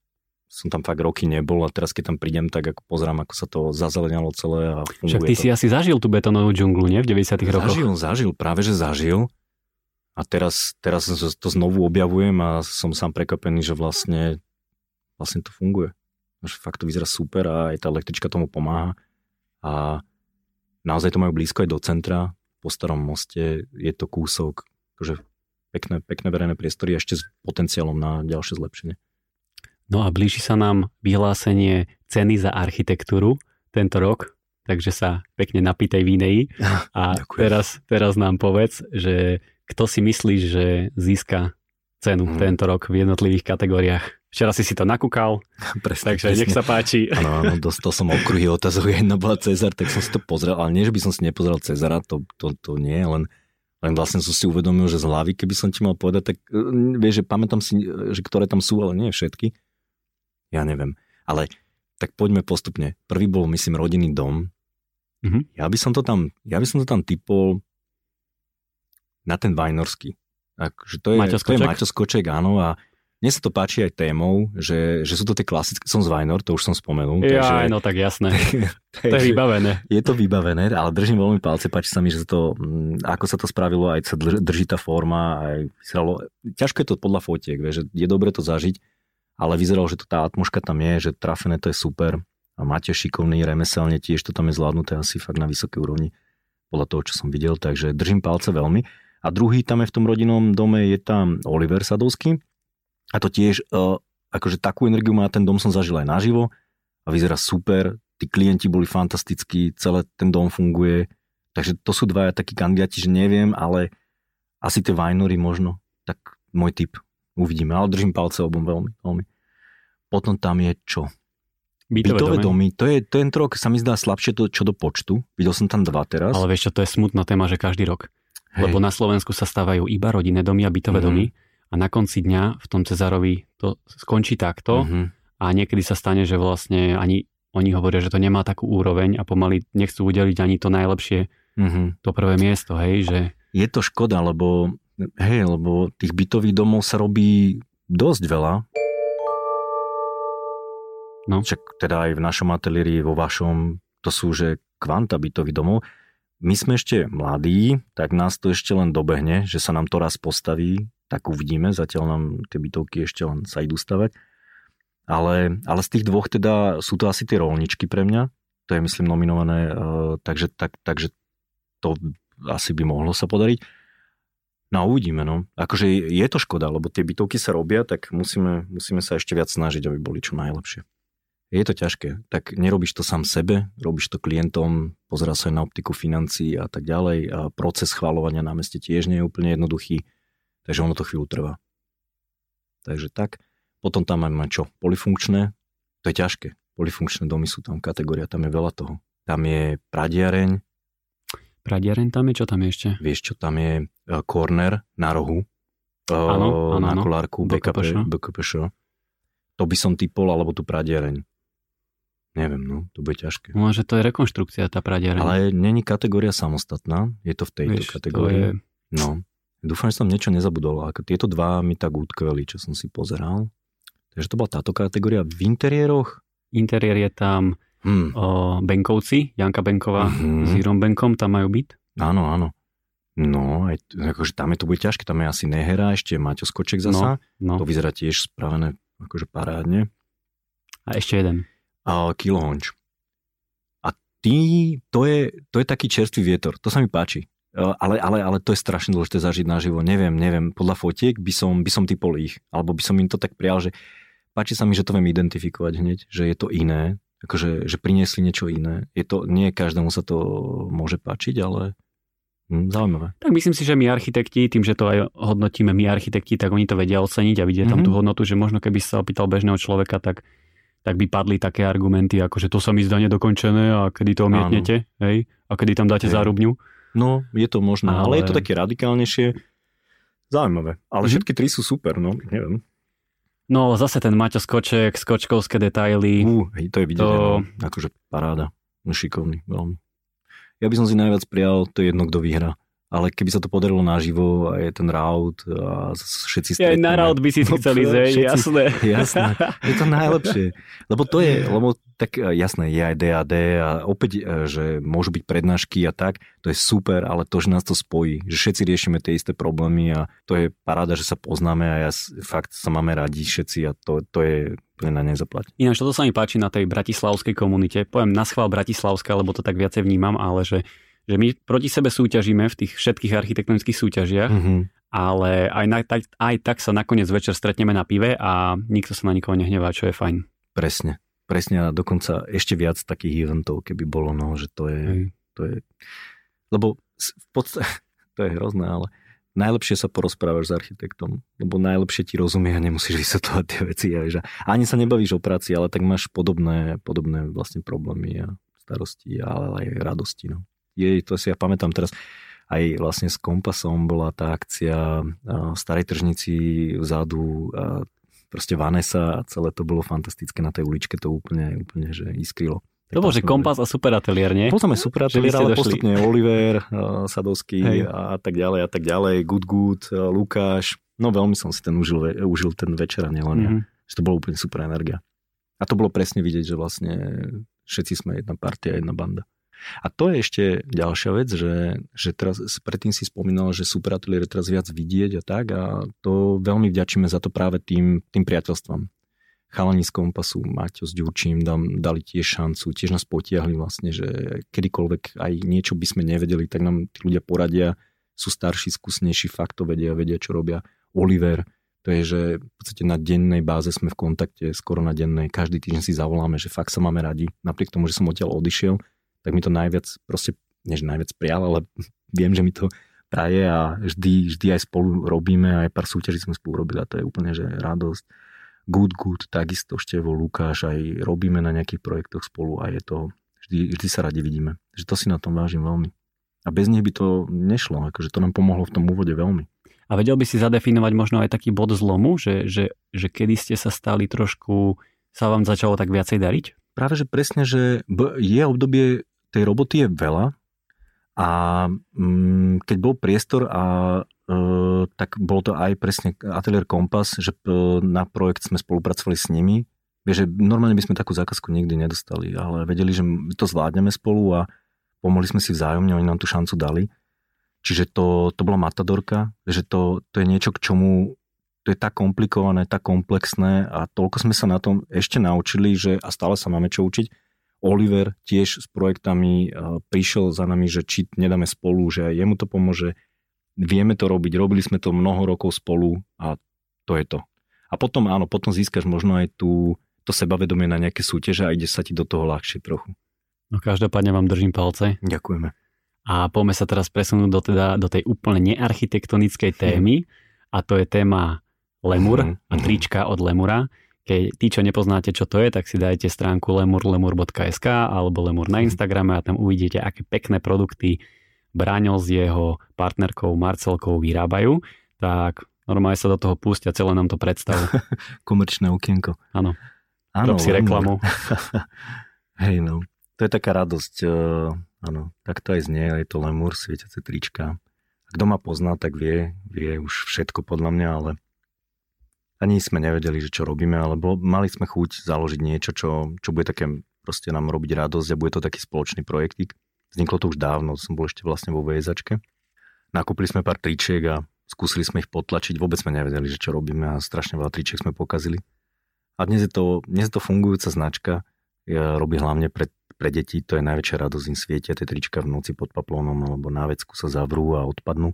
som tam fakt roky nebol a teraz keď tam prídem, tak ako pozrám, ako sa to zazelenalo celé a Však ty to. si asi zažil tú betónovú džunglu, nie? V 90 rokoch. Zažil, zažil, práve že zažil. A teraz, teraz to znovu objavujem a som sám prekvapený, že vlastne, vlastne to funguje. Že fakt to vyzerá super a aj tá električka tomu pomáha. A naozaj to majú blízko aj do centra. Po starom moste je to kúsok, akože pekné, pekné verejné priestory ešte s potenciálom na ďalšie zlepšenie. No a blíži sa nám vyhlásenie ceny za architektúru tento rok, takže sa pekne napýtaj vínej. A teraz, teraz nám povedz, že kto si myslíš, že získa cenu hmm. tento rok v jednotlivých kategóriách? Včera si si to nakúkal, presne, takže presne. nech sa páči. Áno, áno, dostal som okruhy otázok, jedna bola Cezar, tak som si to pozrel, ale nie, že by som si nepozeral Cezara, to, to, to nie, len, len vlastne som si uvedomil, že z hlavy, keby som ti mal povedať, tak e, vieš, že pamätám si, e, že ktoré tam sú, ale nie všetky. Ja neviem. Ale tak poďme postupne. Prvý bol, myslím, rodinný dom. Mm-hmm. Ja by som to tam, ja by som to tam typol na ten Vajnorský. Takže to je, Maťo to je Maťo Skoček, áno, a mne sa to páči aj témou, že, že sú to tie klasické, som z Vajnor, to už som spomenul. Ja, takže, no tak jasné. to je vybavené. Je to vybavené, ale držím veľmi palce, páči sa mi, že to, mm, ako sa to spravilo, aj sa drží tá forma, aj vyzeralo, ťažko je to podľa fotiek, že je dobre to zažiť, ale vyzeralo, že to tá atmoška tam je, že trafené to je super a máte šikovný remeselne, tiež to tam je zvládnuté asi fakt na vysokej úrovni podľa toho, čo som videl, takže držím palce veľmi. A druhý tam je v tom rodinnom dome, je tam Oliver Sadovský, a to tiež, uh, akože takú energiu má ten dom som zažil aj naživo a vyzerá super, tí klienti boli fantastickí, celé ten dom funguje, takže to sú dvaja takí kandidáti, že neviem, ale asi tie Vajnory možno, tak môj typ, uvidíme, ale držím palce obom veľmi, veľmi. Potom tam je čo? Bytové, Bytové domy. domy. To je ten rok, sa mi zdá slabšie to, čo do počtu. Videl som tam dva teraz. Ale vieš čo, to je smutná téma, že každý rok. Hej. Lebo na Slovensku sa stávajú iba rodinné domy a bytové mm-hmm. domy a na konci dňa v tom Cezárovi to skončí takto mm-hmm. a niekedy sa stane, že vlastne ani oni hovoria, že to nemá takú úroveň a pomaly nechcú udeliť ani to najlepšie, mm-hmm. to prvé miesto, hej, že... Je to škoda, lebo, hej, lebo tých bytových domov sa robí dosť veľa. No. Však teda aj v našom ateliéri, vo vašom, to sú že kvanta bytových domov. My sme ešte mladí, tak nás to ešte len dobehne, že sa nám to raz postaví tak uvidíme. Zatiaľ nám tie bytovky ešte len sa idú stavať. Ale, ale z tých dvoch teda sú to asi tie rolničky pre mňa. To je myslím nominované, uh, takže, tak, takže to asi by mohlo sa podariť. No uvidíme, no. Akože je to škoda, lebo tie bytovky sa robia, tak musíme, musíme sa ešte viac snažiť, aby boli čo najlepšie. Je to ťažké. Tak nerobíš to sám sebe, robíš to klientom, pozerá sa aj na optiku financií a tak ďalej. A proces schvalovania na meste tiež nie je úplne jednoduchý. Takže ono to chvíľu trvá. Takže tak. Potom tam máme čo? Polifunkčné. To je ťažké. Polifunkčné domy sú tam kategória, tam je veľa toho. Tam je pradiareň. Pradiareň tam je? Čo tam je ešte? Vieš čo, tam je corner na rohu. Áno, áno, na kolárku BKP, BKPŠ. To by som typol, alebo tu pradiareň. Neviem, no, to bude ťažké. No, že to je rekonštrukcia, tá pradiareň. Ale není kategória samostatná, je to v tejto Vieš, kategórii. Je... No, Dúfam, že som niečo nezabudol. Ako tieto dva mi tak utkveli, čo som si pozeral. Takže to bola táto kategória. V interiéroch? Interiér je tam hmm. o, Benkovci, Janka Benková hmm. s Jirom Benkom, tam majú byť. Áno, áno. No, aj, akože tam je to bude ťažké, tam je asi Nehera, ešte Maťo Skoček zasa. No, no. To vyzerá tiež spravené akože parádne. A ešte jeden. Kilohonč. A ty, to je, to je taký čerstvý vietor, to sa mi páči. Ale, ale, ale to je strašne dôležité zažiť naživo. Neviem, neviem, podľa fotiek by som, by som typol ich. Alebo by som im to tak prijal, že páči sa mi, že to viem identifikovať hneď, že je to iné. Akože, že priniesli niečo iné. Je to, nie každému sa to môže páčiť, ale hm, zaujímavé. Tak myslím si, že my architekti, tým, že to aj hodnotíme my architekti, tak oni to vedia oceniť a vidia tam mm-hmm. tú hodnotu, že možno keby sa opýtal bežného človeka, tak tak by padli také argumenty, ako že to sa mi zdá nedokončené a kedy to omietnete, hej, a kedy tam dáte hej. zárubňu. No, je to možné, ale, ale je to také radikálnejšie. Zaujímavé. Ale mm-hmm. všetky tri sú super, no, neviem. No, zase ten Maťo Skoček, skočkovské detaily. Uh, to je vidieť, to... no, akože paráda. No, šikovný, veľmi. Ja by som si najviac prijal to jedno, kto vyhrá ale keby sa to podarilo naživo a je ten route a všetci stretneme. Ja na route by si no, chceli ísť, jasné. Jasné, je to najlepšie. Lebo to je, lebo tak e, jasné, je aj DAD a opäť, e, že môžu byť prednášky a tak, to je super, ale to, že nás to spojí, že všetci riešime tie isté problémy a to je paráda, že sa poznáme a ja fakt sa máme radi všetci a to, to je na nezaplať. Ináč toto sa mi páči na tej bratislavskej komunite. Poviem na schvál Bratislavská, lebo to tak viacej vnímam, ale že že my proti sebe súťažíme v tých všetkých architektonických súťažiach, mm-hmm. ale aj, na, tak, aj tak sa nakoniec večer stretneme na pive a nikto sa na nikoho nehnevá, čo je fajn. Presne, presne a dokonca ešte viac takých eventov, keby bolo, no, že to je, mm. to je, lebo v podstate, to je hrozné, ale najlepšie sa porozprávaš s architektom, lebo najlepšie ti rozumie a nemusíš vysvetľovať tie veci. A, že ani sa nebavíš o práci, ale tak máš podobné, podobné vlastne problémy a starosti, ale aj radosti. No jej, to si ja pamätám teraz, aj vlastne s Kompasom bola tá akcia v Starej tržnici vzadu proste Vanessa a celé to bolo fantastické na tej uličke, to úplne, úplne že iskrilo. To bol, že kompas a super ateliér, nie? Potom je super ateliér, ale došli. postupne Oliver, Sadovský a tak ďalej a tak ďalej, Good Good, Lukáš, No veľmi som si ten užil, užil ten večer a nielen mm-hmm. Že to bolo úplne super energia. A to bolo presne vidieť, že vlastne všetci sme jedna partia, jedna banda. A to je ešte ďalšia vec, že, že teraz predtým si spomínal, že ateliér je teraz viac vidieť a tak a to veľmi vďačíme za to práve tým, tým priateľstvom. Chalani z Kompasu, Maťo s Ďurčím dám, dali tiež šancu, tiež nás potiahli vlastne, že kedykoľvek aj niečo by sme nevedeli, tak nám tí ľudia poradia, sú starší, skúsnejší, fakt to vedia, vedia, čo robia. Oliver, to je, že v podstate na dennej báze sme v kontakte, skoro na dennej, každý týždeň si zavoláme, že fakt sa máme radi, napriek tomu, že som odtiaľ odišiel, tak mi to najviac, proste, než najviac prijal, ale viem, že mi to praje a vždy, vždy aj spolu robíme, aj pár súťaží sme spolu robili a to je úplne, že radosť. Good, good, takisto Števo, Lukáš, aj robíme na nejakých projektoch spolu a je to, vždy, vždy sa radi vidíme. Že to si na tom vážim veľmi. A bez nich by to nešlo, akože to nám pomohlo v tom úvode veľmi. A vedel by si zadefinovať možno aj taký bod zlomu, že, že, že kedy ste sa stali trošku, sa vám začalo tak viacej dariť? Práve, že presne, že je obdobie, tej roboty je veľa a mm, keď bol priestor a e, tak bol to aj presne Atelier Kompas, že e, na projekt sme spolupracovali s nimi. Vieš, že normálne by sme takú zákazku nikdy nedostali, ale vedeli, že to zvládneme spolu a pomohli sme si vzájomne, oni nám tú šancu dali. Čiže to, to bola matadorka, že to, to je niečo, k čomu to je tak komplikované, tak komplexné a toľko sme sa na tom ešte naučili, že a stále sa máme čo učiť. Oliver tiež s projektami prišiel za nami, že či nedáme spolu, že jemu to pomôže. Vieme to robiť, robili sme to mnoho rokov spolu a to je to. A potom áno, potom získaš možno aj tú, to sebavedomie na nejaké súťaže a ide sa ti do toho ľahšie trochu. No každopádne vám držím palce. Ďakujeme. A poďme sa teraz presunúť do, teda, do tej úplne nearchitektonickej témy a to je téma Lemur mhm, a mhm. trička od Lemura. Keď tí, čo nepoznáte, čo to je, tak si dajte stránku lemur.lemur.sk alebo Lemur na mhm. Instagrame a tam uvidíte, aké pekné produkty Braňo s jeho partnerkou Marcelkou vyrábajú. Tak normálne sa do toho pustia, celé nám to predstavu. Komerčné okienko. Áno. Áno, si reklamu. Hej, no. To je taká radosť. Uh Áno, tak to aj znie, je to lemur, svietiace trička. Kto ma pozná, tak vie, vie už všetko podľa mňa, ale ani sme nevedeli, že čo robíme, ale bolo, mali sme chuť založiť niečo, čo, čo bude také proste nám robiť radosť a bude to taký spoločný projektik. Vzniklo to už dávno, som bol ešte vlastne vo VSačke. Nakúpili sme pár tričiek a skúsili sme ich potlačiť, vôbec sme nevedeli, že čo robíme a strašne veľa tričiek sme pokazili. A dnes je to, dnes je to fungujúca značka, ja robí hlavne pre pre deti to je najväčšia radosť, im svietia tie trička v noci pod paplónom alebo na vecku sa zavrú a odpadnú.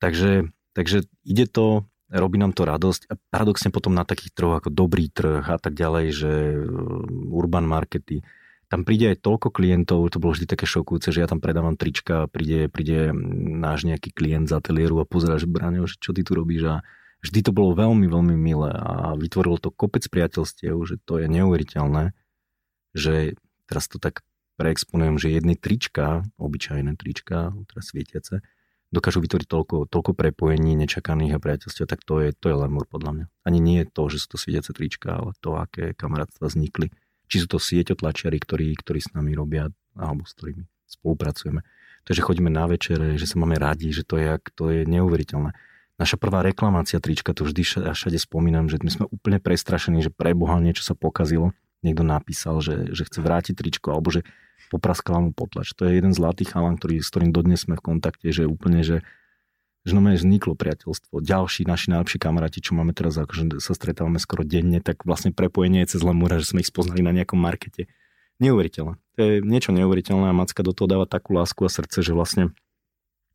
Takže, takže ide to, robí nám to radosť. A paradoxne potom na takých trhoch ako dobrý trh a tak ďalej, že uh, urban markety, tam príde aj toľko klientov, to bolo vždy také šokujúce, že ja tam predávam trička a príde, príde náš nejaký klient z ateliéru a pozera, že Braňo, čo ty tu robíš? A vždy to bolo veľmi, veľmi milé a vytvorilo to kopec priateľstiev, že to je neuveriteľné, že teraz to tak preexponujem, že jedny trička, obyčajné trička, teraz svietiace, dokážu vytvoriť toľko, toľko prepojení nečakaných a priateľstiev, tak to je, to je lemur podľa mňa. Ani nie to, že sú to svietiace trička, ale to, aké kamarátstva vznikli. Či sú to sieťotlačiari, ktorí, ktorí s nami robia, alebo s ktorými spolupracujeme. To, že chodíme na večere, že sa máme radi, že to je, to je neuveriteľné. Naša prvá reklamácia trička, to vždy všade spomínam, že my sme úplne prestrašení, že preboha niečo sa pokazilo niekto napísal, že, že chce vrátiť tričko, alebo že popraskala mu potlač. To je jeden zlatý chalan, ktorý, s ktorým dodnes sme v kontakte, že úplne, že, že no vzniklo priateľstvo. Ďalší naši najlepší kamaráti, čo máme teraz, akože sa stretávame skoro denne, tak vlastne prepojenie je cez Lemura, že sme ich spoznali na nejakom markete. Neuveriteľné. To je niečo neuveriteľné a Macka do toho dáva takú lásku a srdce, že vlastne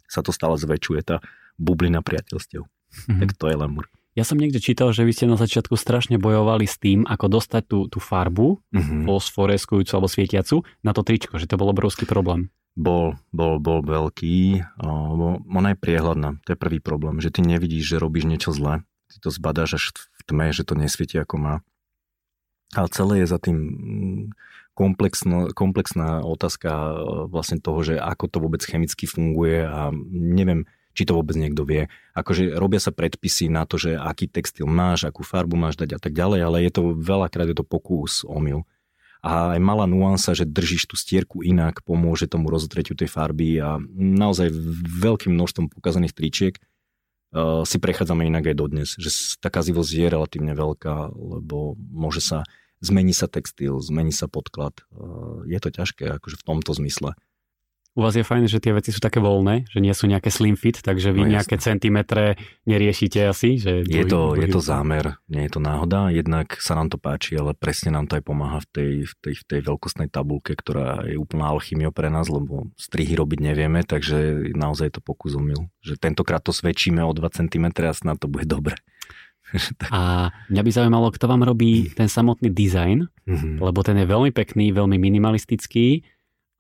sa to stále zväčšuje, tá bublina priateľstiev. Mm-hmm. Tak to je Lemur. Ja som niekde čítal, že vy ste na začiatku strašne bojovali s tým, ako dostať tú, tú farbu, mm-hmm. fosforeskujúcu alebo svietiacu, na to tričko, že to bol obrovský problém. Bol, bol, bol veľký. Ona je priehľadná, to je prvý problém, že ty nevidíš, že robíš niečo zlé. Ty to zbadáš až v tme, že to nesvieti ako má. Ale celé je za tým mm, komplexno, komplexná otázka e, vlastne toho, že ako to vôbec chemicky funguje a neviem, či to vôbec niekto vie. Akože robia sa predpisy na to, že aký textil máš, akú farbu máš dať a tak ďalej, ale je to veľakrát je to pokus, omyl. A aj malá nuansa, že držíš tú stierku inak, pomôže tomu rozotretiu tej farby a naozaj veľkým množstvom pokazaných tričiek uh, si prechádzame inak aj dodnes. Že tá kazivosť je relatívne veľká, lebo môže sa, zmení sa textil, zmení sa podklad. Uh, je to ťažké akože v tomto zmysle. U vás je fajn, že tie veci sú také voľné, že nie sú nejaké slim fit, takže vy no, nejaké centimetre neriešite asi. Že je, to, je to zámer, nie je to náhoda. Jednak sa nám to páči, ale presne nám to aj pomáha v tej, v tej, v tej veľkostnej tabulke, ktorá je úplná alchymia pre nás, lebo strihy robiť nevieme, takže naozaj to pokus omyl. Že tentokrát to svedčíme o 2 cm a snad to bude dobre. A mňa by zaujímalo, kto vám robí ten samotný dizajn, mm-hmm. lebo ten je veľmi pekný, veľmi minimalistický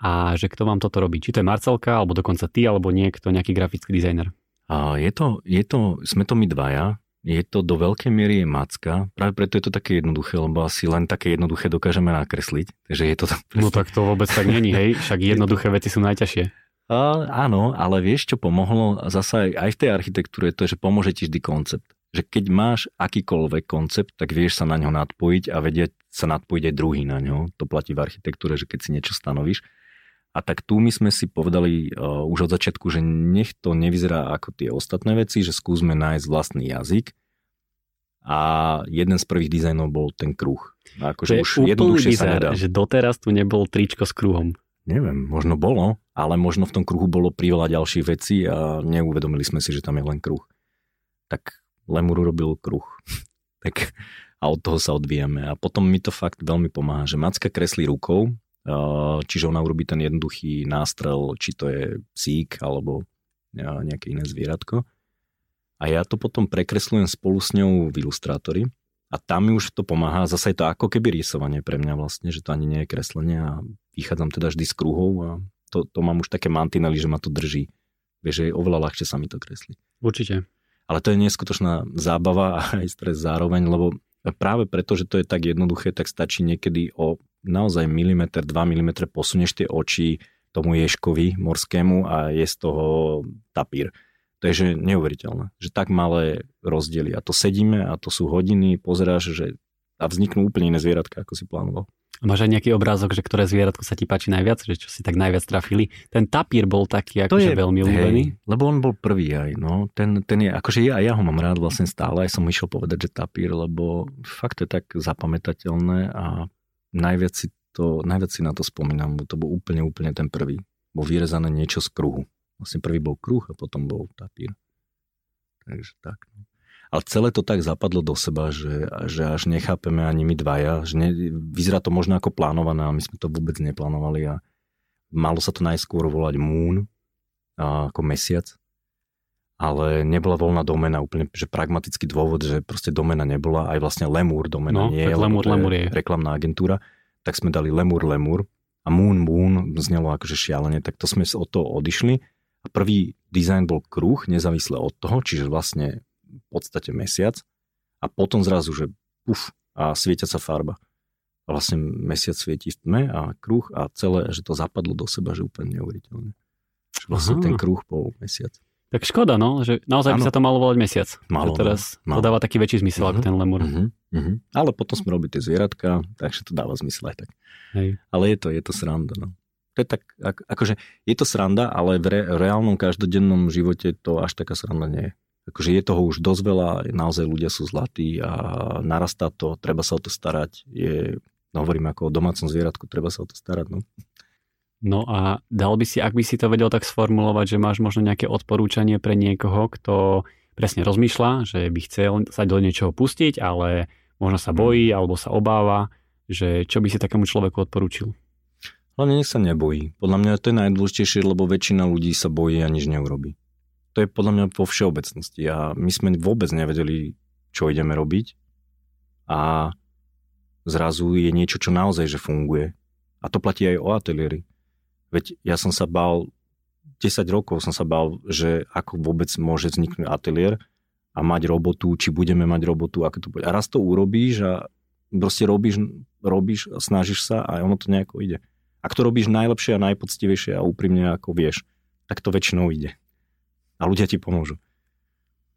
a že kto vám toto robí. Či to je Marcelka, alebo dokonca ty, alebo niekto, nejaký grafický dizajner. A je to, je to, sme to my dvaja, je to do veľkej miery je macka, práve preto je to také jednoduché, lebo asi len také jednoduché dokážeme nakresliť. Takže je to tak. No tak to vôbec tak není, hej? Však jednoduché veci sú najťažšie. A, áno, ale vieš, čo pomohlo zasa aj, aj v tej architektúre, to je, že pomôže ti vždy koncept. Že keď máš akýkoľvek koncept, tak vieš sa na ňo nadpojiť a vedieť sa nadpojiť aj druhý na ňo. To platí v architektúre, že keď si niečo stanovíš. A tak tu my sme si povedali uh, už od začiatku, že nech to nevyzerá ako tie ostatné veci, že skúsme nájsť vlastný jazyk. A jeden z prvých dizajnov bol ten kruh. A akože už jednoduchšie bizar, sa nedá. že doteraz tu nebol tričko s kruhom. Neviem, možno bolo, ale možno v tom kruhu bolo priveľa ďalších vecí a neuvedomili sme si, že tam je len kruh. Tak Lemur urobil kruh. tak a od toho sa odvíjame. A potom mi to fakt veľmi pomáha, že Macka kreslí rukou, Čiže ona urobí ten jednoduchý nástrel, či to je psík alebo nejaké iné zvieratko. A ja to potom prekreslujem spolu s ňou v ilustrátori a tam mi už to pomáha. Zase je to ako keby rysovanie pre mňa vlastne, že to ani nie je kreslenie a vychádzam teda vždy z kruhov a to, to mám už také mantinely, že ma to drží. Vieš, že je oveľa ľahšie sa mi to kresliť. Určite. Ale to je neskutočná zábava a aj stres zároveň, lebo práve preto, že to je tak jednoduché, tak stačí niekedy o naozaj milimeter, 2 mm posunieš tie oči tomu ješkovi morskému a je z toho tapír. To je že neuveriteľné, že tak malé rozdiely. A to sedíme a to sú hodiny, pozeráš, že a vzniknú úplne iné zvieratka, ako si plánoval. Máš aj nejaký obrázok, že ktoré zvieratko sa ti páči najviac, že čo si tak najviac trafili? Ten tapír bol taký akože veľmi ľúbený. Lebo on bol prvý aj, no. Ten, ten je, akože ja, ja ho mám rád vlastne stále, aj som išiel povedať, že tapír, lebo fakt je tak zapamätateľné a najviac si, to, najviac si na to spomínam, to bol úplne, úplne ten prvý. Bol vyrezané niečo z kruhu. Vlastne prvý bol kruh a potom bol tapír. Takže tak. No. Ale celé to tak zapadlo do seba, že, že až nechápeme ani my dvaja. Že ne, vyzerá to možno ako plánované, ale my sme to vôbec neplánovali a malo sa to najskôr volať Moon, a, ako mesiac ale nebola voľná domena, úplne že pragmatický dôvod, že proste domena nebola, aj vlastne Lemur domena no, nie je, Lemur, Lemur je reklamná agentúra, tak sme dali Lemur, Lemur a Moon, Moon znelo akože šialene, tak to sme od toho odišli a prvý dizajn bol kruh, nezávisle od toho, čiže vlastne v podstate mesiac a potom zrazu, že puf a sa farba. A vlastne mesiac svieti v tme a kruh a celé, že to zapadlo do seba, že úplne neuveriteľné. Že vlastne Aha. ten kruh bol mesiac. Tak škoda, no, že naozaj ano. by sa to malo volať mesiac. Malo, že teraz no, to dáva taký väčší zmysel uh-huh, ako mhm, ten lemur. Uh-huh, uh-huh. Ale potom sme robili tie zvieratka, takže to dáva zmysel aj tak. Hej. Ale je to, je to sranda, no. To je tak, akože je to sranda, ale v re, reálnom každodennom živote to až taká sranda nie je. Akože je toho už dosť veľa, naozaj ľudia sú zlatí a narastá to, treba sa o to starať. Je, no hovorím ako o domácom zvieratku, treba sa o to starať, no. No a dal by si, ak by si to vedel tak sformulovať, že máš možno nejaké odporúčanie pre niekoho, kto presne rozmýšľa, že by chcel sa do niečoho pustiť, ale možno sa bojí mhm. alebo sa obáva, že čo by si takému človeku odporúčil? Hlavne nech sa nebojí. Podľa mňa to je najdôležitejšie, lebo väčšina ľudí sa bojí a nič neurobi. To je podľa mňa vo všeobecnosti a my sme vôbec nevedeli, čo ideme robiť a zrazu je niečo, čo naozaj že funguje. A to platí aj o ateliéry. Veď ja som sa bál, 10 rokov som sa bál, že ako vôbec môže vzniknúť ateliér a mať robotu, či budeme mať robotu, ako to bude. A raz to urobíš a proste robíš, robíš, snažíš sa a ono to nejako ide. Ak to robíš najlepšie a najpoctivejšie a úprimne ako vieš, tak to väčšinou ide. A ľudia ti pomôžu.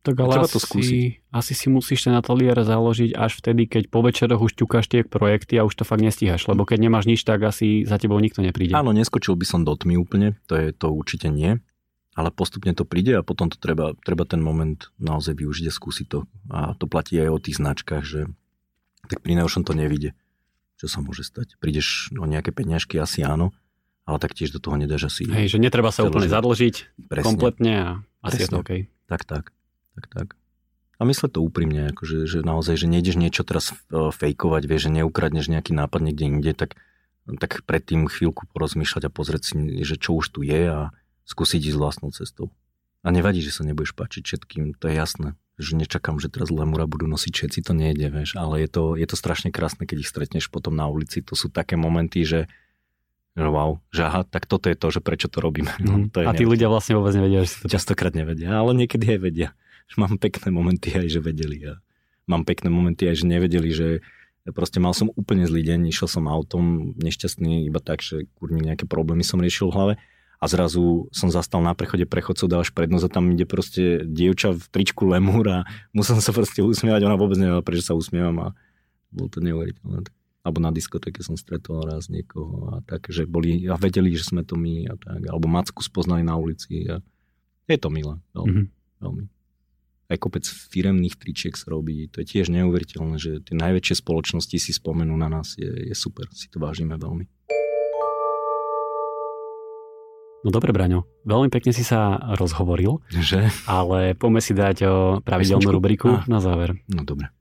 Tak ale asi, to skúsiť. asi si musíš ten ateliér založiť až vtedy, keď po večeroch už ťukáš tie projekty a už to fakt nestíhaš, lebo keď nemáš nič, tak asi za tebou nikto nepríde. Áno, neskočil by som do tmy úplne, to je to určite nie. ale postupne to príde a potom to treba, treba ten moment naozaj využiť a skúsiť to. A to platí aj o tých značkách, že tak pri najhoršom to nevíde. Čo sa môže stať? Prídeš o nejaké peňažky, asi áno, ale taktiež do toho nedáš asi... Hej, že netreba sa úplne zadlžiť Presne. kompletne a asi je to Presne. OK. Tak, tak. Tak, tak. A mysle to úprimne, akože, že naozaj, že nejdeš niečo teraz e, fejkovať, vieš, že neukradneš nejaký nápad niekde inde, tak, tak predtým chvíľku porozmýšľať a pozrieť si, že čo už tu je a skúsiť ísť vlastnou cestou. A nevadí, že sa nebudeš páčiť všetkým, to je jasné. Že nečakám, že teraz lemura budú nosiť všetci, to nejde, vieš, ale je to, je to strašne krásne, keď ich stretneš potom na ulici. To sú také momenty, že, že wow, že aha, tak toto je to, že prečo to robíme. No, to je Mhm. a tí ľudia vlastne vôbec nevedia, že si to... Častokrát nevedia, ale niekedy aj vedia. Že mám pekné momenty aj, že vedeli. A mám pekné momenty aj, že nevedeli, že proste mal som úplne zlý deň, išiel som autom nešťastný iba tak, že kurní nejaké problémy som riešil v hlave a zrazu som zastal na prechode prechodcov, dávaš prednosť a tam ide proste dievča v tričku lemúr a musel sa proste usmievať, ona vôbec nevedela, prečo sa usmievam a bolo to neuveriteľné. Alebo na diskotéke som stretol raz niekoho a tak, že boli a vedeli, že sme to my a tak, alebo Macku spoznali na ulici a je to milé, veľmi, Mhm. veľmi. Aj kopec firemných tričiek sa robí, to je tiež neuveriteľné, že tie najväčšie spoločnosti si spomenú na nás, je, je super, si to vážime veľmi. No dobre, Braňo, veľmi pekne si sa rozhovoril, Že? ale poďme si dať o pravidelnú Pesničku? rubriku Á. na záver. No dobre.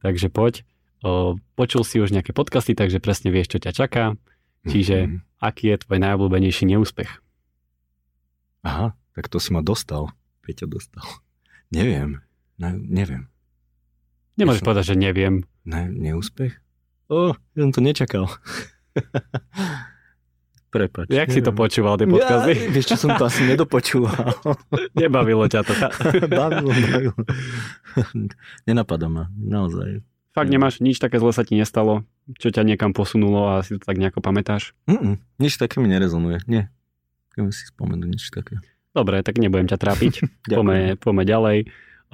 Takže poď. O, počul si už nejaké podcasty, takže presne vieš, čo ťa čaká. Čiže Mhm. aký je tvoj najobľúbenejší neúspech? Aha, tak to si ma dostal. Peťo dostal. Neviem. Ne, neviem. Nemôžeš Ja som- povedať, že neviem. Ne, neúspech? O, ja som to nečakal. Prepač. Jak si to počúval, tie podcasty? Ja, vieš čo, som to asi nedopočúval. Nebavilo ťa to. bavilo, bavilo. Nenapadá ma, naozaj. Fakt nemáš nič také zle sa ti nestalo, čo ťa niekam posunulo a si to tak nejako pamätáš? Mm-mm, nič také mi nerezonuje, nie. Neviem si spomenúť nič také. Dobre, tak nebudem ťa trápiť. poďme, poďme ďalej.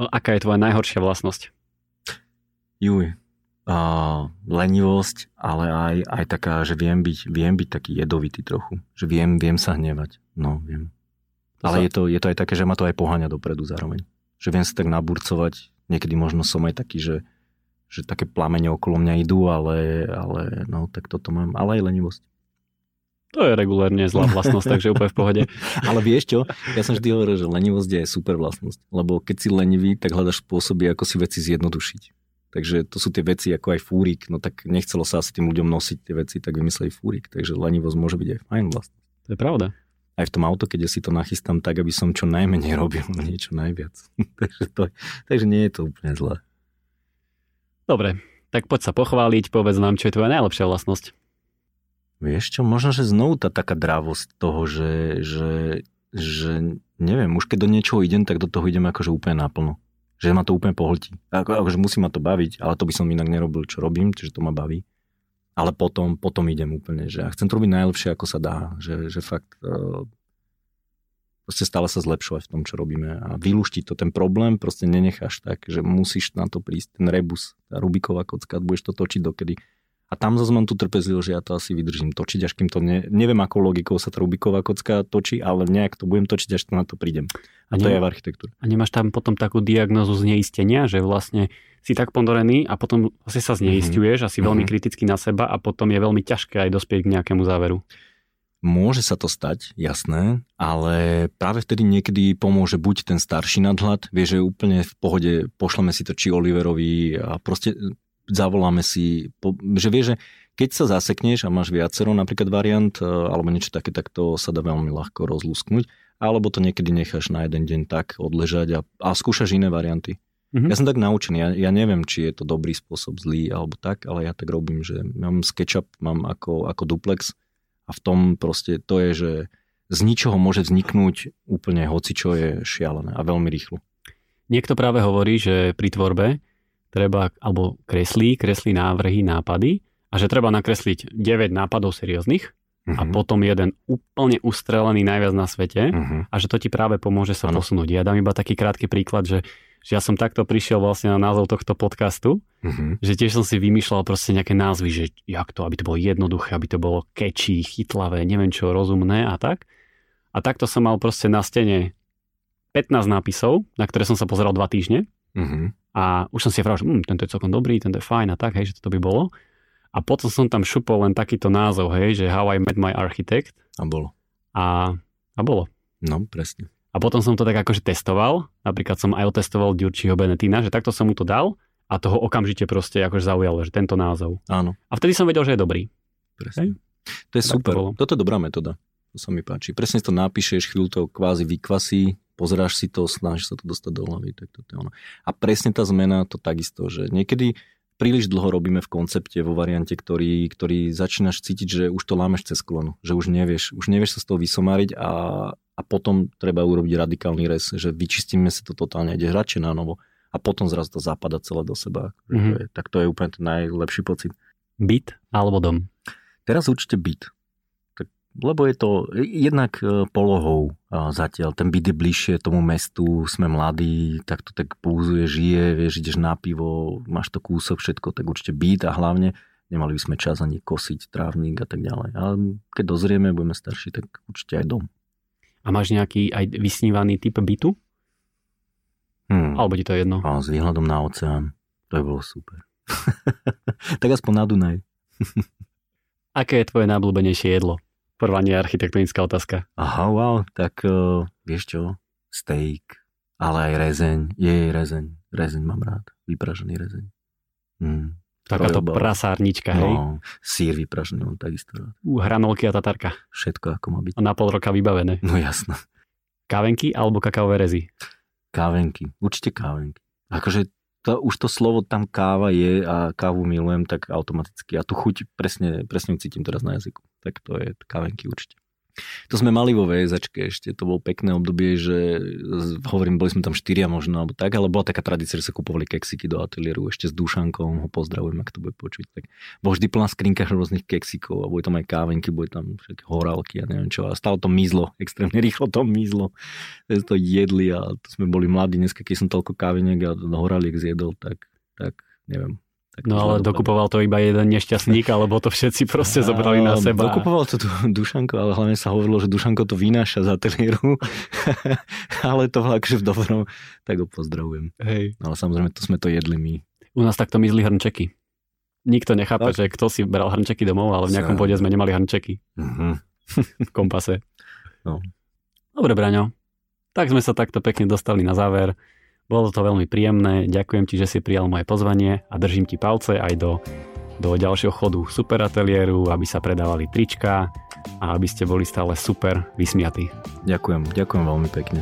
Aká je tvoja najhoršia vlastnosť? Juj. A, lenivosť, ale aj, aj taká, že viem byť, viem byť taký jedovitý trochu. Že viem, viem sa hnevať. No, viem. Ale sa- je to, je to aj také, že ma to aj poháňa dopredu zároveň. Že viem sa tak naburcovať. Niekedy možno som aj taký, že, že také plamene okolo mňa idú, ale, ale no, tak toto mám. Ale aj lenivosť. To je regulárne zlá vlastnosť, takže úplne v pohode. Ale vieš čo? Ja som vždy hovoril, že lenivosť je super vlastnosť. Lebo keď si lenivý, tak hľadaš spôsoby, ako si veci zjednodušiť. Takže to sú tie veci ako aj fúrik. No tak nechcelo sa asi tým ľuďom nosiť tie veci, tak vymysleli fúrik. Takže lenivosť môže byť aj fajn vlastnosť. To je pravda. Aj v tom auto, keď ja si to nachystám tak, aby som čo najmenej robil, niečo najviac. takže, to, takže nie je to úplne zlé. Dobre, tak poď sa pochváliť, povedz nám, čo je tvoja najlepšia vlastnosť. Vieš čo, možno, že znovu tá taká dravosť toho, že, že, že neviem, už keď do niečoho idem, tak do toho idem akože úplne naplno. Že ma to úplne pohltí. Ako, akože musí ma to baviť, ale to by som inak nerobil, čo robím, čiže to ma baví. Ale potom, potom idem úplne, že ja chcem to robiť najlepšie, ako sa dá. Že, že fakt uh, proste stále sa zlepšovať v tom, čo robíme. A vylúštiť to, ten problém proste nenecháš tak, že musíš na to prísť, ten rebus, tá Rubiková kocka, budeš to točiť dokedy. A tam zase mám tú trpezlivosť, že ja to asi vydržím točiť, až kým to ne, neviem, akou logikou sa tá Rubiková kocka točí, ale nejak to budem točiť, až to na to prídem. A to Ne- je v architektúre. A nemáš tam potom takú diagnozu zneistenia, že vlastne si tak ponorený a potom vlastne sa zneistuješ a si veľmi Mhm. kritický na seba a potom je veľmi ťažké aj dospieť k nejakému záveru. Môže sa to stať, jasné, ale práve vtedy niekedy pomôže buď ten starší nadhľad, vie, že úplne v pohode pošleme si to či Oliverovi a proste zavoláme si, že vie, že keď sa zasekneš a máš viacero napríklad variant e, alebo niečo také, tak to sa dá veľmi ľahko rozlúsknuť, alebo to niekedy necháš na jeden deň tak odležať a, a skúšaš iné varianty. Mhm. Ja som tak naučený, ja, ja neviem, či je to dobrý spôsob, zlý alebo tak, ale ja tak robím, že mám SketchUp, mám ako, ako duplex a v tom proste to je, že z ničoho môže vzniknúť úplne hoci čo je šialené a veľmi rýchlo. Niekto práve hovorí, že pri tvorbe treba, alebo kreslí, kreslí návrhy, nápady a že treba nakresliť 9 nápadov serióznych a Mhm. potom jeden úplne ustrelený najviac na svete Mhm. a že to ti práve pomôže sa Áno. posunúť. Ja dám iba taký krátky príklad, že, že ja som takto prišiel vlastne na názov tohto podcastu, Mhm. že tiež som si vymýšľal proste nejaké názvy, že jak to, aby to bolo jednoduché, aby to bolo catchy, chytlavé, neviem čo, rozumné a tak. A takto som mal proste na stene 15 nápisov, na ktoré som sa pozeral dva týždne. Uh-huh. A už som si vral, že hm, tento je celkom dobrý, tento je fajn a tak, hej, že toto by bolo. A potom som tam šupol len takýto názov, hej, že How I Met My Architect. A bolo. A, a bolo. No, presne. A potom som to tak akože testoval. Napríklad som aj otestoval Ďurčího Benetína, že takto som mu to dal a toho okamžite proste akože zaujalo, že tento názov. Áno, A vtedy som vedel, že je dobrý. presne. To je Tak to super. bolo. Toto je dobrá metóda. To sa mi páči. Presne to napíšeš, chvíľu to kvázi vykvasí, pozeráš si to, snažíš sa to dostať do hlavy. Tak toto je ono. A presne tá zmena, to takisto, že niekedy príliš dlho robíme v koncepte, vo variante, ktorý, ktorý začínaš cítiť, že už to lámeš cez koleno, že už nevieš, už nevieš sa z toho vysomáriť a, a potom treba urobiť radikálny res, že vyčistíme sa to totálne, ideš radšej na novo a potom zrazu to zapada celé do seba. Mm-hmm. Mhm. To je, tak to je úplne ten najlepší pocit. Byt alebo dom. Teraz určite byt. Tak, lebo je to jednak e, polohou zatiaľ. Ten byt je bližšie tomu mestu, sme mladí, tak to tak pulzuje, žije, vieš, ideš na pivo, máš to kúsok, všetko, tak určite byt a hlavne nemali by sme čas ani kosiť trávnik a tak ďalej. Ale keď dozrieme, budeme starší, tak určite aj dom. A máš nejaký aj vysnívaný typ bytu? Hmm. Alebo ti to je jedno? A s výhľadom na oceán, to by bolo super. tak aspoň na Dunaj. Aké je tvoje najblúbenejšie jedlo? Prvá nie architektonická otázka. Aha, wow, tak uh, vieš čo, steak, ale aj rezeň, je rezeň, rezeň mám rád, vypražený rezeň. Mm. Takáto prasárnička, hej? No, sír vypražený mám takisto. Uh, hranolky a tatarka. Všetko ako má byť. Na pol roka vybavené. No jasno. Kávenky alebo kakaové rezy? Kávenky, určite kávenky. Akože to, už to slovo tam káva je a kávu milujem, tak automaticky. A tu chuť presne, presne cítim teraz na jazyku. Tak to je kávenky určite. To sme mali vo VSAčke ešte, to bolo pekné obdobie, že hovorím, boli sme tam štyria možno, alebo tak, ale bola taká tradícia, že sa kupovali keksiky do ateliéru ešte s Dušankom, ho pozdravujem, ak to bude počuť. Tak bol vždy plná skrinka rôznych keksikov a boli tam aj kávenky, boli tam všetky horálky a neviem čo. A stále to mizlo, extrémne rýchlo to mizlo. Že to jedli a to sme boli mladí. Dneska, keď som toľko káveniek a horáliek zjedol, tak, tak neviem. Tak No ale dokupoval to iba jeden nešťastník, alebo to všetci proste zobrali na A, seba. Dokupoval to tu Dušanko, ale hlavne sa hovorilo, že Dušanko to vynáša z ateliéru. ale to akože v dobrom, tak ho pozdravujem. Hej. Ale samozrejme, to sme to jedli my. U nás takto mizli hrnčeky. Nikto nechápe, Tak. že kto si bral hrnčeky domov, ale v nejakom bode sme nemali hrnčeky Mhm. v kompase. No. Dobre, Braňo. Tak sme sa takto pekne dostali na záver. Bolo to veľmi príjemné. Ďakujem ti, že si prijal moje pozvanie a držím ti palce aj do, do ďalšieho chodu super ateliéru, aby sa predávali trička a aby ste boli stále super vysmiatí. Ďakujem, ďakujem veľmi pekne.